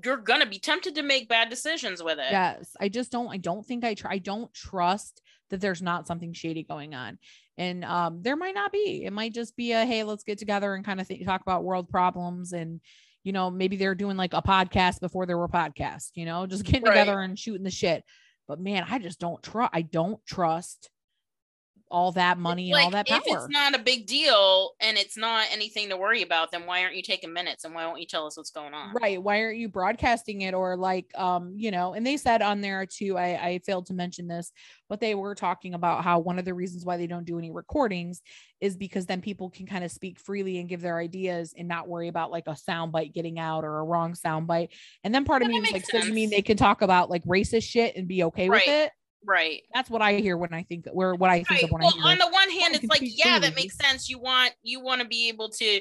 you're gonna be tempted to make bad decisions with it. Yes, I just don't. I don't think I try. I don't trust that there's not something shady going on, and um, there might not be. It might just be a hey, let's get together and kind of th- talk about world problems, and you know maybe they're doing like a podcast before there were podcasts. You know, just (laughs) getting Right. together and shooting the shit. But man, I just don't trust. I don't trust all that money and all that power. if it's not a big deal and it's not anything to worry about, then why aren't you taking minutes and why won't you tell us what's going on? right why aren't you broadcasting it or like um you know and they said on there too i i failed to mention this but they were talking about how one of the reasons why they don't do any recordings is because then people can kind of speak freely and give their ideas and not worry about like a sound bite getting out or a wrong sound bite and then part of me that was like makes so you mean they can talk about like racist shit and be okay with it Right. that's what i hear when i think where what i think Right. of when Well, i hear on the one hand, it's like, yeah, that makes sense. You want you want to be able to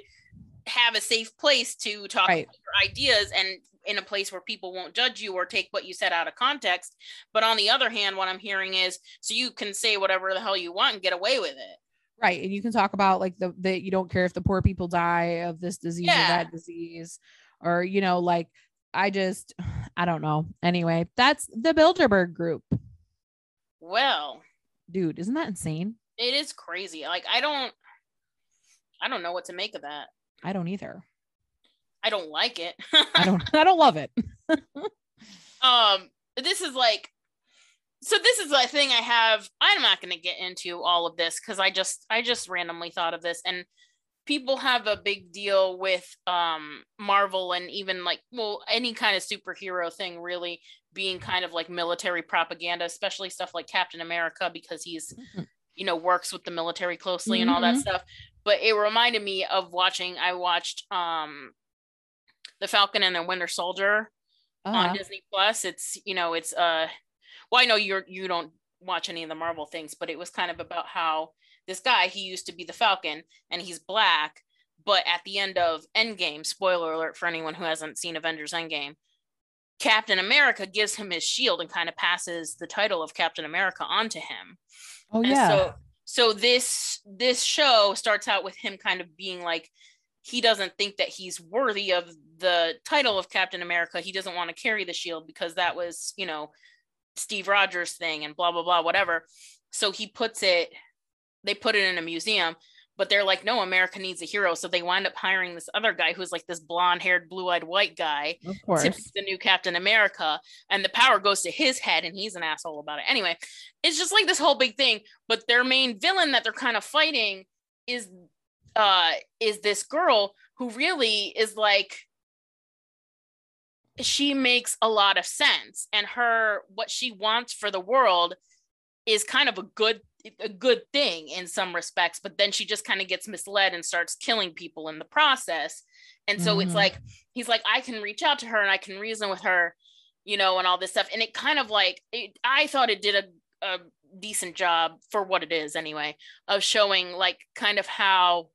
have a safe place to talk Right. about your ideas and in a place where people won't judge you or take what you said out of context. But on the other hand, what I'm hearing is so you can say whatever the hell you want and get away with it. right and you can talk about like the that you don't care if the poor people die of this disease Yeah. or that disease or you know like i just (sighs) i don't know anyway that's the bilderberg group Well, dude isn't that insane it is crazy. Like I don't I don't know what to make of that. i don't either I don't like it. i don't (laughs) i don't love it (laughs) um this is like so this is a thing i have i'm not going to get into all of this because i just i just randomly thought of this and people have a big deal with um marvel and even like well any kind of superhero thing really being kind of like military propaganda especially stuff like captain america because he's you know works with the military closely and all that Mhm. stuff but it reminded me of watching i watched um the falcon and the winter soldier Uh-huh. on Disney Plus. It's you know it's uh well I know you're you don't watch any of the Marvel things, but it was kind of about how this guy he used to be the Falcon and he's black, but at the end of Endgame, spoiler alert for anyone who hasn't seen Avengers Endgame, Captain America gives him his shield and kind of passes the title of Captain America onto him. oh And yeah so so this this show starts out with him kind of being like he doesn't think that he's worthy of the title of Captain America. He doesn't want to carry the shield because that was, you know, Steve Rogers thing and blah blah blah whatever. So he puts it they put it in a museum, but they're like no, America needs a hero, so they wind up hiring this other guy who's like this blonde-haired, blue-eyed white guy of to be the new Captain America, and the power goes to his head, and he's an asshole about it. Anyway, it's just like this whole big thing. But their main villain that they're kind of fighting is uh is this girl who really is like she makes a lot of sense and her what she wants for the world is kind of a good a good thing in some respects but then she just kind of gets misled and starts killing people in the process. And so it's Mhm. like he's like i can reach out to her and i can reason with her you know and all this stuff. And it kind of like it, i thought it did a, a decent job for what it is anyway of showing like kind of how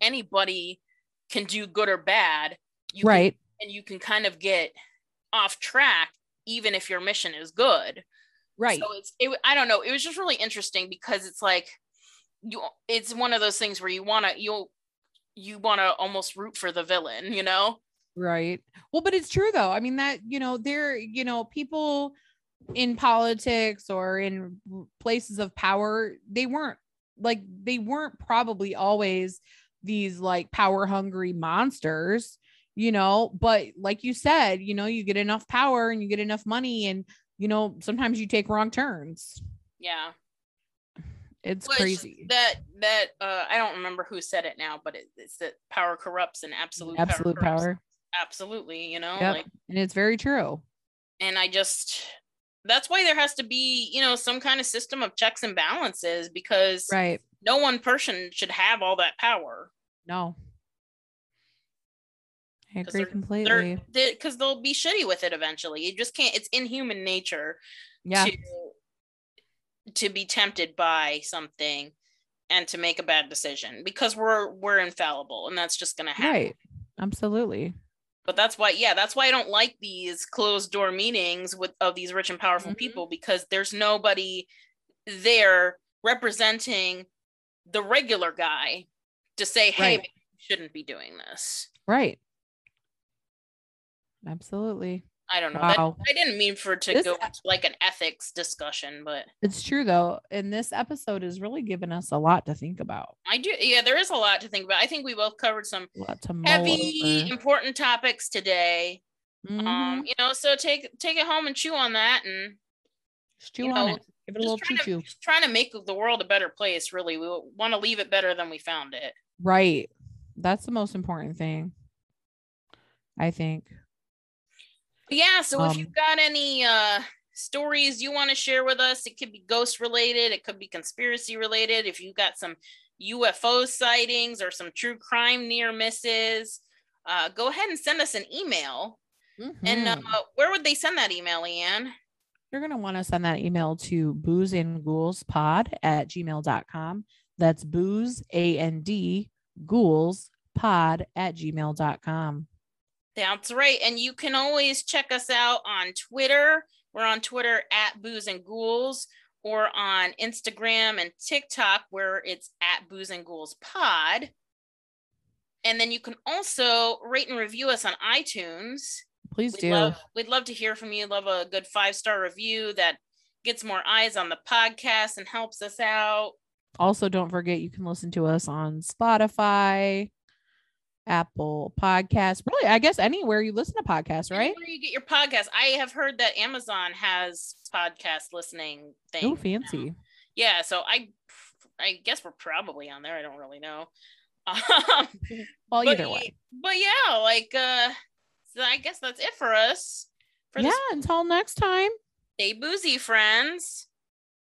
anybody can do good or bad you can- right. and you can kind of get off track even if your mission is good right so it's it, i don't know it was just really interesting because it's like you it's one of those things where you want to you'll you want to almost root for the villain you know Right. Well, but it's true though. I mean that, you know, there, you know, people in politics or in places of power, they weren't like they weren't probably always these like power hungry monsters, you know, but like you said, you know, you get enough power and you get enough money and you know, sometimes you take wrong turns. yeah It's Which crazy. that that uh i don't remember who said it now but it, it's that power corrupts and absolute Absolute power, power. absolutely you know Yep. like And it's very true. and i just that's why there has to be you know some kind of system of checks and balances because Right. no one person should have all that power No. I agree completely. because they'll be shitty with it eventually you just can't it's in human nature Yeah. to to be tempted by something and to make a bad decision because we're we're infallible and that's just gonna happen Right. Absolutely. but that's why yeah that's why i don't like these closed door meetings with of these rich and powerful Mhm. people because there's nobody there representing the regular guy to say, hey, Right. you shouldn't be doing this. Right. Absolutely. I don't know. Wow. That, I didn't mean for it to This- go into like an ethics discussion, but It's true though. And this episode has really given us a lot to think about. I do. Yeah, there is a lot to think about. I think we both covered some A lot to mull heavy, over. important topics today. Mhm. Um, you know, so take take it home and chew on that, and Just chew you on it. Give it a little chew trying, to, just trying to make the world a better place. Really, we want to leave it better than we found it. Right. That's the most important thing. I think. Yeah. So if Um, you've got any uh stories you want to share with us, it could be ghost related, it could be conspiracy related. If you've got some UFO sightings or some true crime near misses, uh, go ahead and send us an email. And uh, Mhm. where would they send that email, Leanne? you're going to want to send that email to booze and ghouls pod at gmail.com. That's booze, A N D, ghouls pod at gmail.com. That's right. And you can always check us out on Twitter. We're on Twitter at Booze and Ghouls or on Instagram and TikTok where it's at Booze and Ghouls Pod. And then you can also rate and review us on iTunes. Please We'd do. love, we'd love to hear from you. Love a good five star review that gets more eyes on the podcast and helps us out. Also, don't forget you can listen to us on Spotify, Apple Podcasts. Really, I guess anywhere you listen to podcasts, right? Where you get your podcast. I have heard that Amazon has podcast listening things. Oh, now. fancy. yeah so i i guess we're probably on there i don't really know (laughs) um, Well, but, either way. but yeah like uh so i guess that's it for us for Yeah, this until next time. stay boozy friends